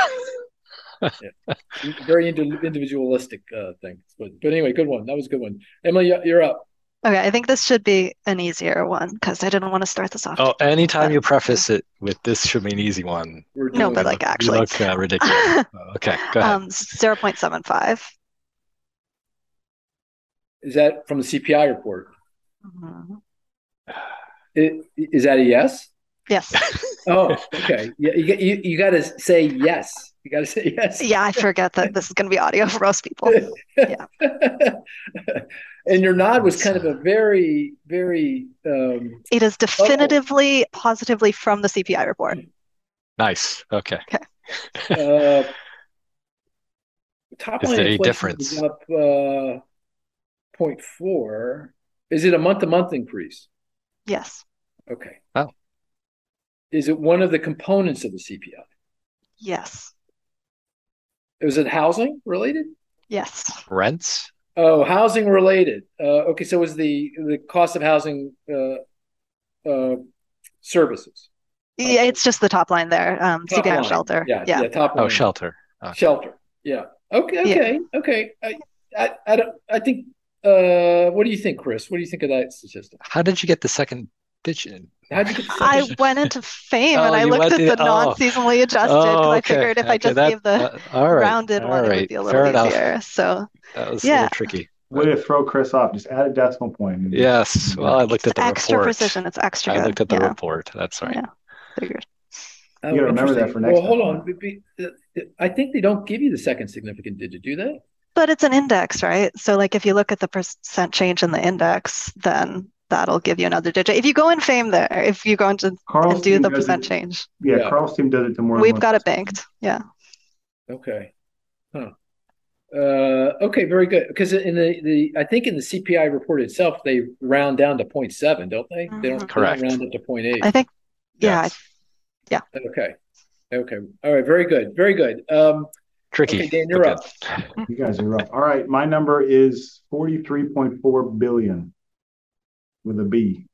Yeah. Very individualistic uh, thing. But but anyway, good one. That was a good one. Emily, you- you're up. Okay, I think this should be an easier one because I didn't want to start this off. Oh, anytime you preface it with this should be an easy one. No, but like You actually, look uh, ridiculous. Okay, go ahead. um, 0.75. is that from the CPI report? Mhm. I- Is that a yes? Yes. Oh, okay. Yeah, you, you, you got to say yes. You got to say yes. Yeah, I forget that this is going to be audio for most people. Yeah. and your nod was kind of a very, very um, It is definitively positively from the CPI report. Nice. Okay. uh, top Is line there any difference? up uh, 0.4. Is it a month to month increase? Yes. Okay. Oh. Is it one of the components of the CPI? Yes. Is it housing related? Yes. Rents? Oh, housing related. Uh, okay, so is the the cost of housing uh, uh, services? Yeah, it's just the top line there. Um, Top CPI line. shelter. Yeah, Yeah. yeah, top Oh, shelter. Okay. Shelter. Yeah. Okay. Yeah. Okay. Okay. I, I, I don't. I think. Uh, what do you think, Chris? What do you think of that statistic? How did you get the second digit? How'd you get the I second- went into FAME Oh, and I looked at in- the oh. non-seasonally adjusted because Oh, I figured if I just that- gave the uh, all right. rounded all one, it would be a Fair little enough. easier. So That was a Yeah. little tricky. Way to throw Chris off. Just add a decimal point. Yes. Well, I looked at it's the extra report. precision. It's extra I looked at the yeah. report. That's right. Yeah. Figured. Oh, You gotta remember that for next Well, hold time. on. Be- be- I think they don't give you the second significant digit, do they? But it's an index, right? So like if you look at the percent change in the index, then that'll give you another digit. If you go in FAME there, if you go into Carl's and do the percent it- change, Yeah, Yeah. Carl's team does it to more we've got it banked. Yeah. Okay. Huh. Uh, okay, very good. Because in the, the I think in the CPI report itself, they round down to 0.7, don't they? They don't. They don't round up to 0.8. I think, yeah, Yes. Okay. Okay. All right. Very good. Very good. Um, Tricky. Okay, Dan, you're but up. You guys are rough. All right, my number is forty-three point four billion with a B.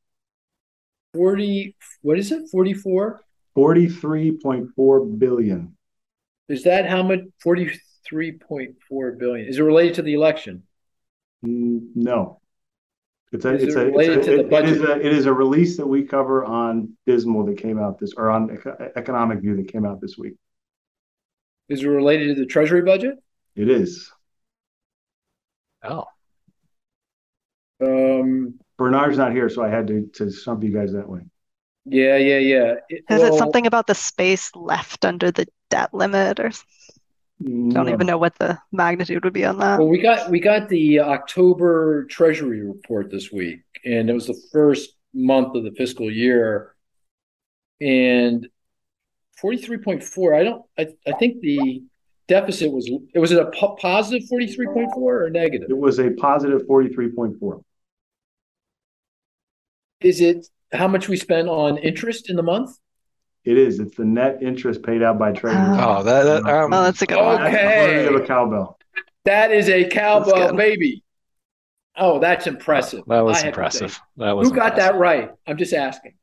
40, what is it? 44? Forty-three point four billion. Is that how much? 43.4 billion. Is it related to the election? Mm, No. It's a, Is it's it a, it's a, to the it- it is a, it is a release that we cover on Dismal that came out this, or on Economic View that came out this week. Is it related to the treasury budget? It is. Oh, Um, Bernard's not here, so I had to, to stump you guys that way. yeah, yeah, yeah. It- is it something about the space left under the debt limit or s- don't even know what the magnitude would be on that? Well, we got we got the October Treasury report this week, and it was the first month of the fiscal year. And forty three point four. I don't. I, I think the deficit was. It was it a po- positive forty three point four or negative? It was a positive forty-three point four. Is it how much we spend on interest in the month? It is. It's the net interest paid out by Treasury. Oh. oh, that, that um, Oh, that's a good one. That's Okay. worthy a cowbell. That is a cowbell baby. Oh, that's impressive. that was I have to impressive. That was Who got that right? I'm just asking.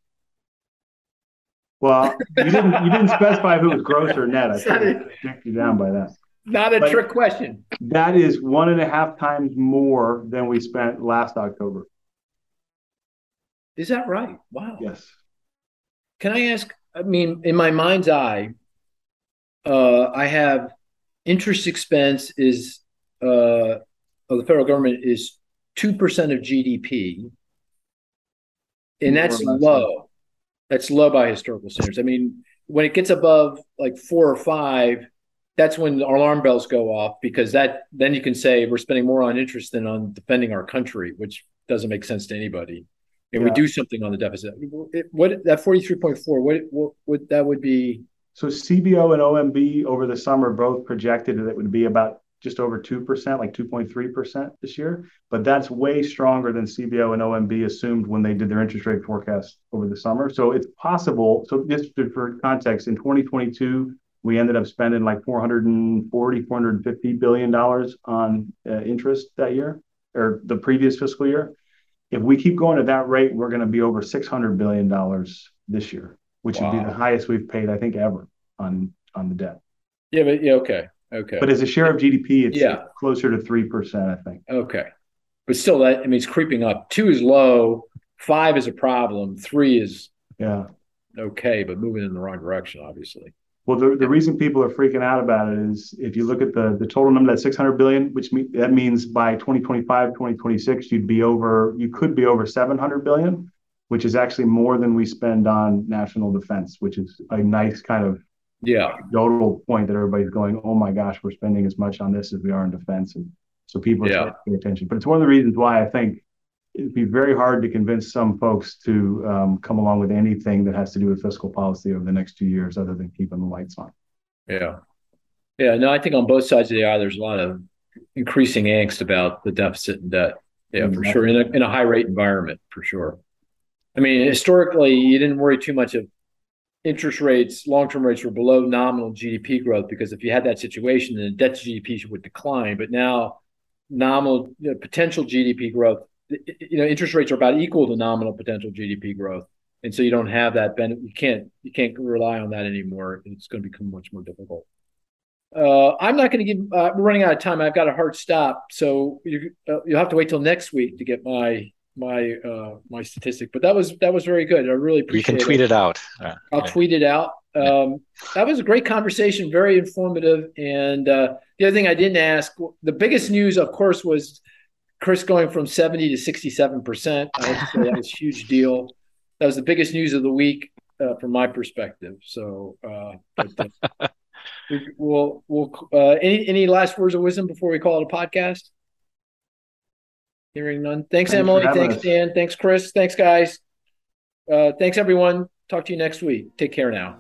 Well, you didn't you didn't specify if it was gross or net. I should have you down by that. Not a But- trick question. That is one and a half times more than we spent last October. Is that right? Wow. Yes. Can I ask? I mean, in my mind's eye, uh, I have interest expense is uh, of the federal government is two percent of GDP, and that's low. That's low by historical standards. I mean, when it gets above like four or five, that's when the alarm bells go off because that then you can say we're spending more on interest than on defending our country, which doesn't make sense to anybody. And we do something on the deficit. It- What that forty three point four? What what would that would be? So CBO and OMB over the summer both projected that it would be about just over 2%, like 2.3% this year. But that's way stronger than CBO and OMB assumed when they did their interest rate forecast over the summer. So it's possible. So just for context, in 2022, we ended up spending like 440, 450 billion dollars on uh, interest that year or the previous fiscal year. If we keep going at that rate, we're going to be over 600 billion dollars this year, which would be the highest we've paid, I think, ever on on the debt. Yeah, but yeah, okay, okay, But as a share of GDP, it's Yeah. closer to three percent, I think. okay. But still, that I mean, it's creeping up. Two is low. Five is a problem. Three is Yeah. okay, but moving in the wrong direction, obviously. Well, the, the reason people are freaking out about it is if you look at the, the total number, that 600 billion, which mean, that means by 2025, 2026, you'd be over, you could be over 700 billion, which is actually more than we spend on national defense, which is a nice kind of Yeah, anecdotal point that everybody's going, oh my gosh, we're spending as much on this as we are in defense. And so people are Yeah. starting to pay attention. But it's one of the reasons why I think it'd be very hard to convince some folks to um, come along with anything that has to do with fiscal policy over the next two years, other than keeping the lights on. yeah, yeah. No, I think on both sides of the aisle, there's a lot of increasing angst about the deficit and debt. Yeah, for sure. In a in a high rate environment, for sure. I mean, historically, you didn't worry too much of interest rates. Long term rates were below nominal GDP growth because if you had that situation, then the debt to GDP would decline. But now, nominal you know, potential GDP growth, you know, interest rates are about equal to nominal potential GDP growth, and so you don't have that benefit. You can't you can't rely on that anymore. It's going to become much more difficult. Uh, I'm not going to give. Uh, we're running out of time. I've got a hard stop, so you, uh, you'll have to wait till next week to get my my uh, my statistic. But that was that was very good. I really appreciate. You can tweet it out. Uh, I'll tweet it out. Um, that was a great conversation, very informative. And uh, the other thing I didn't ask, the biggest news, of course, was Chris going from 70 to 67 percent. I have say that was a huge deal. That was the biggest news of the week uh, from my perspective. So, uh, but, uh, we, we'll we'll uh, any any last words of wisdom before we call it a podcast? Hearing none. Thanks, Thanks Emily. Thanks, us. Dan. Thanks, Chris. Thanks, guys. Uh, thanks, everyone. Talk to you next week. Take care now.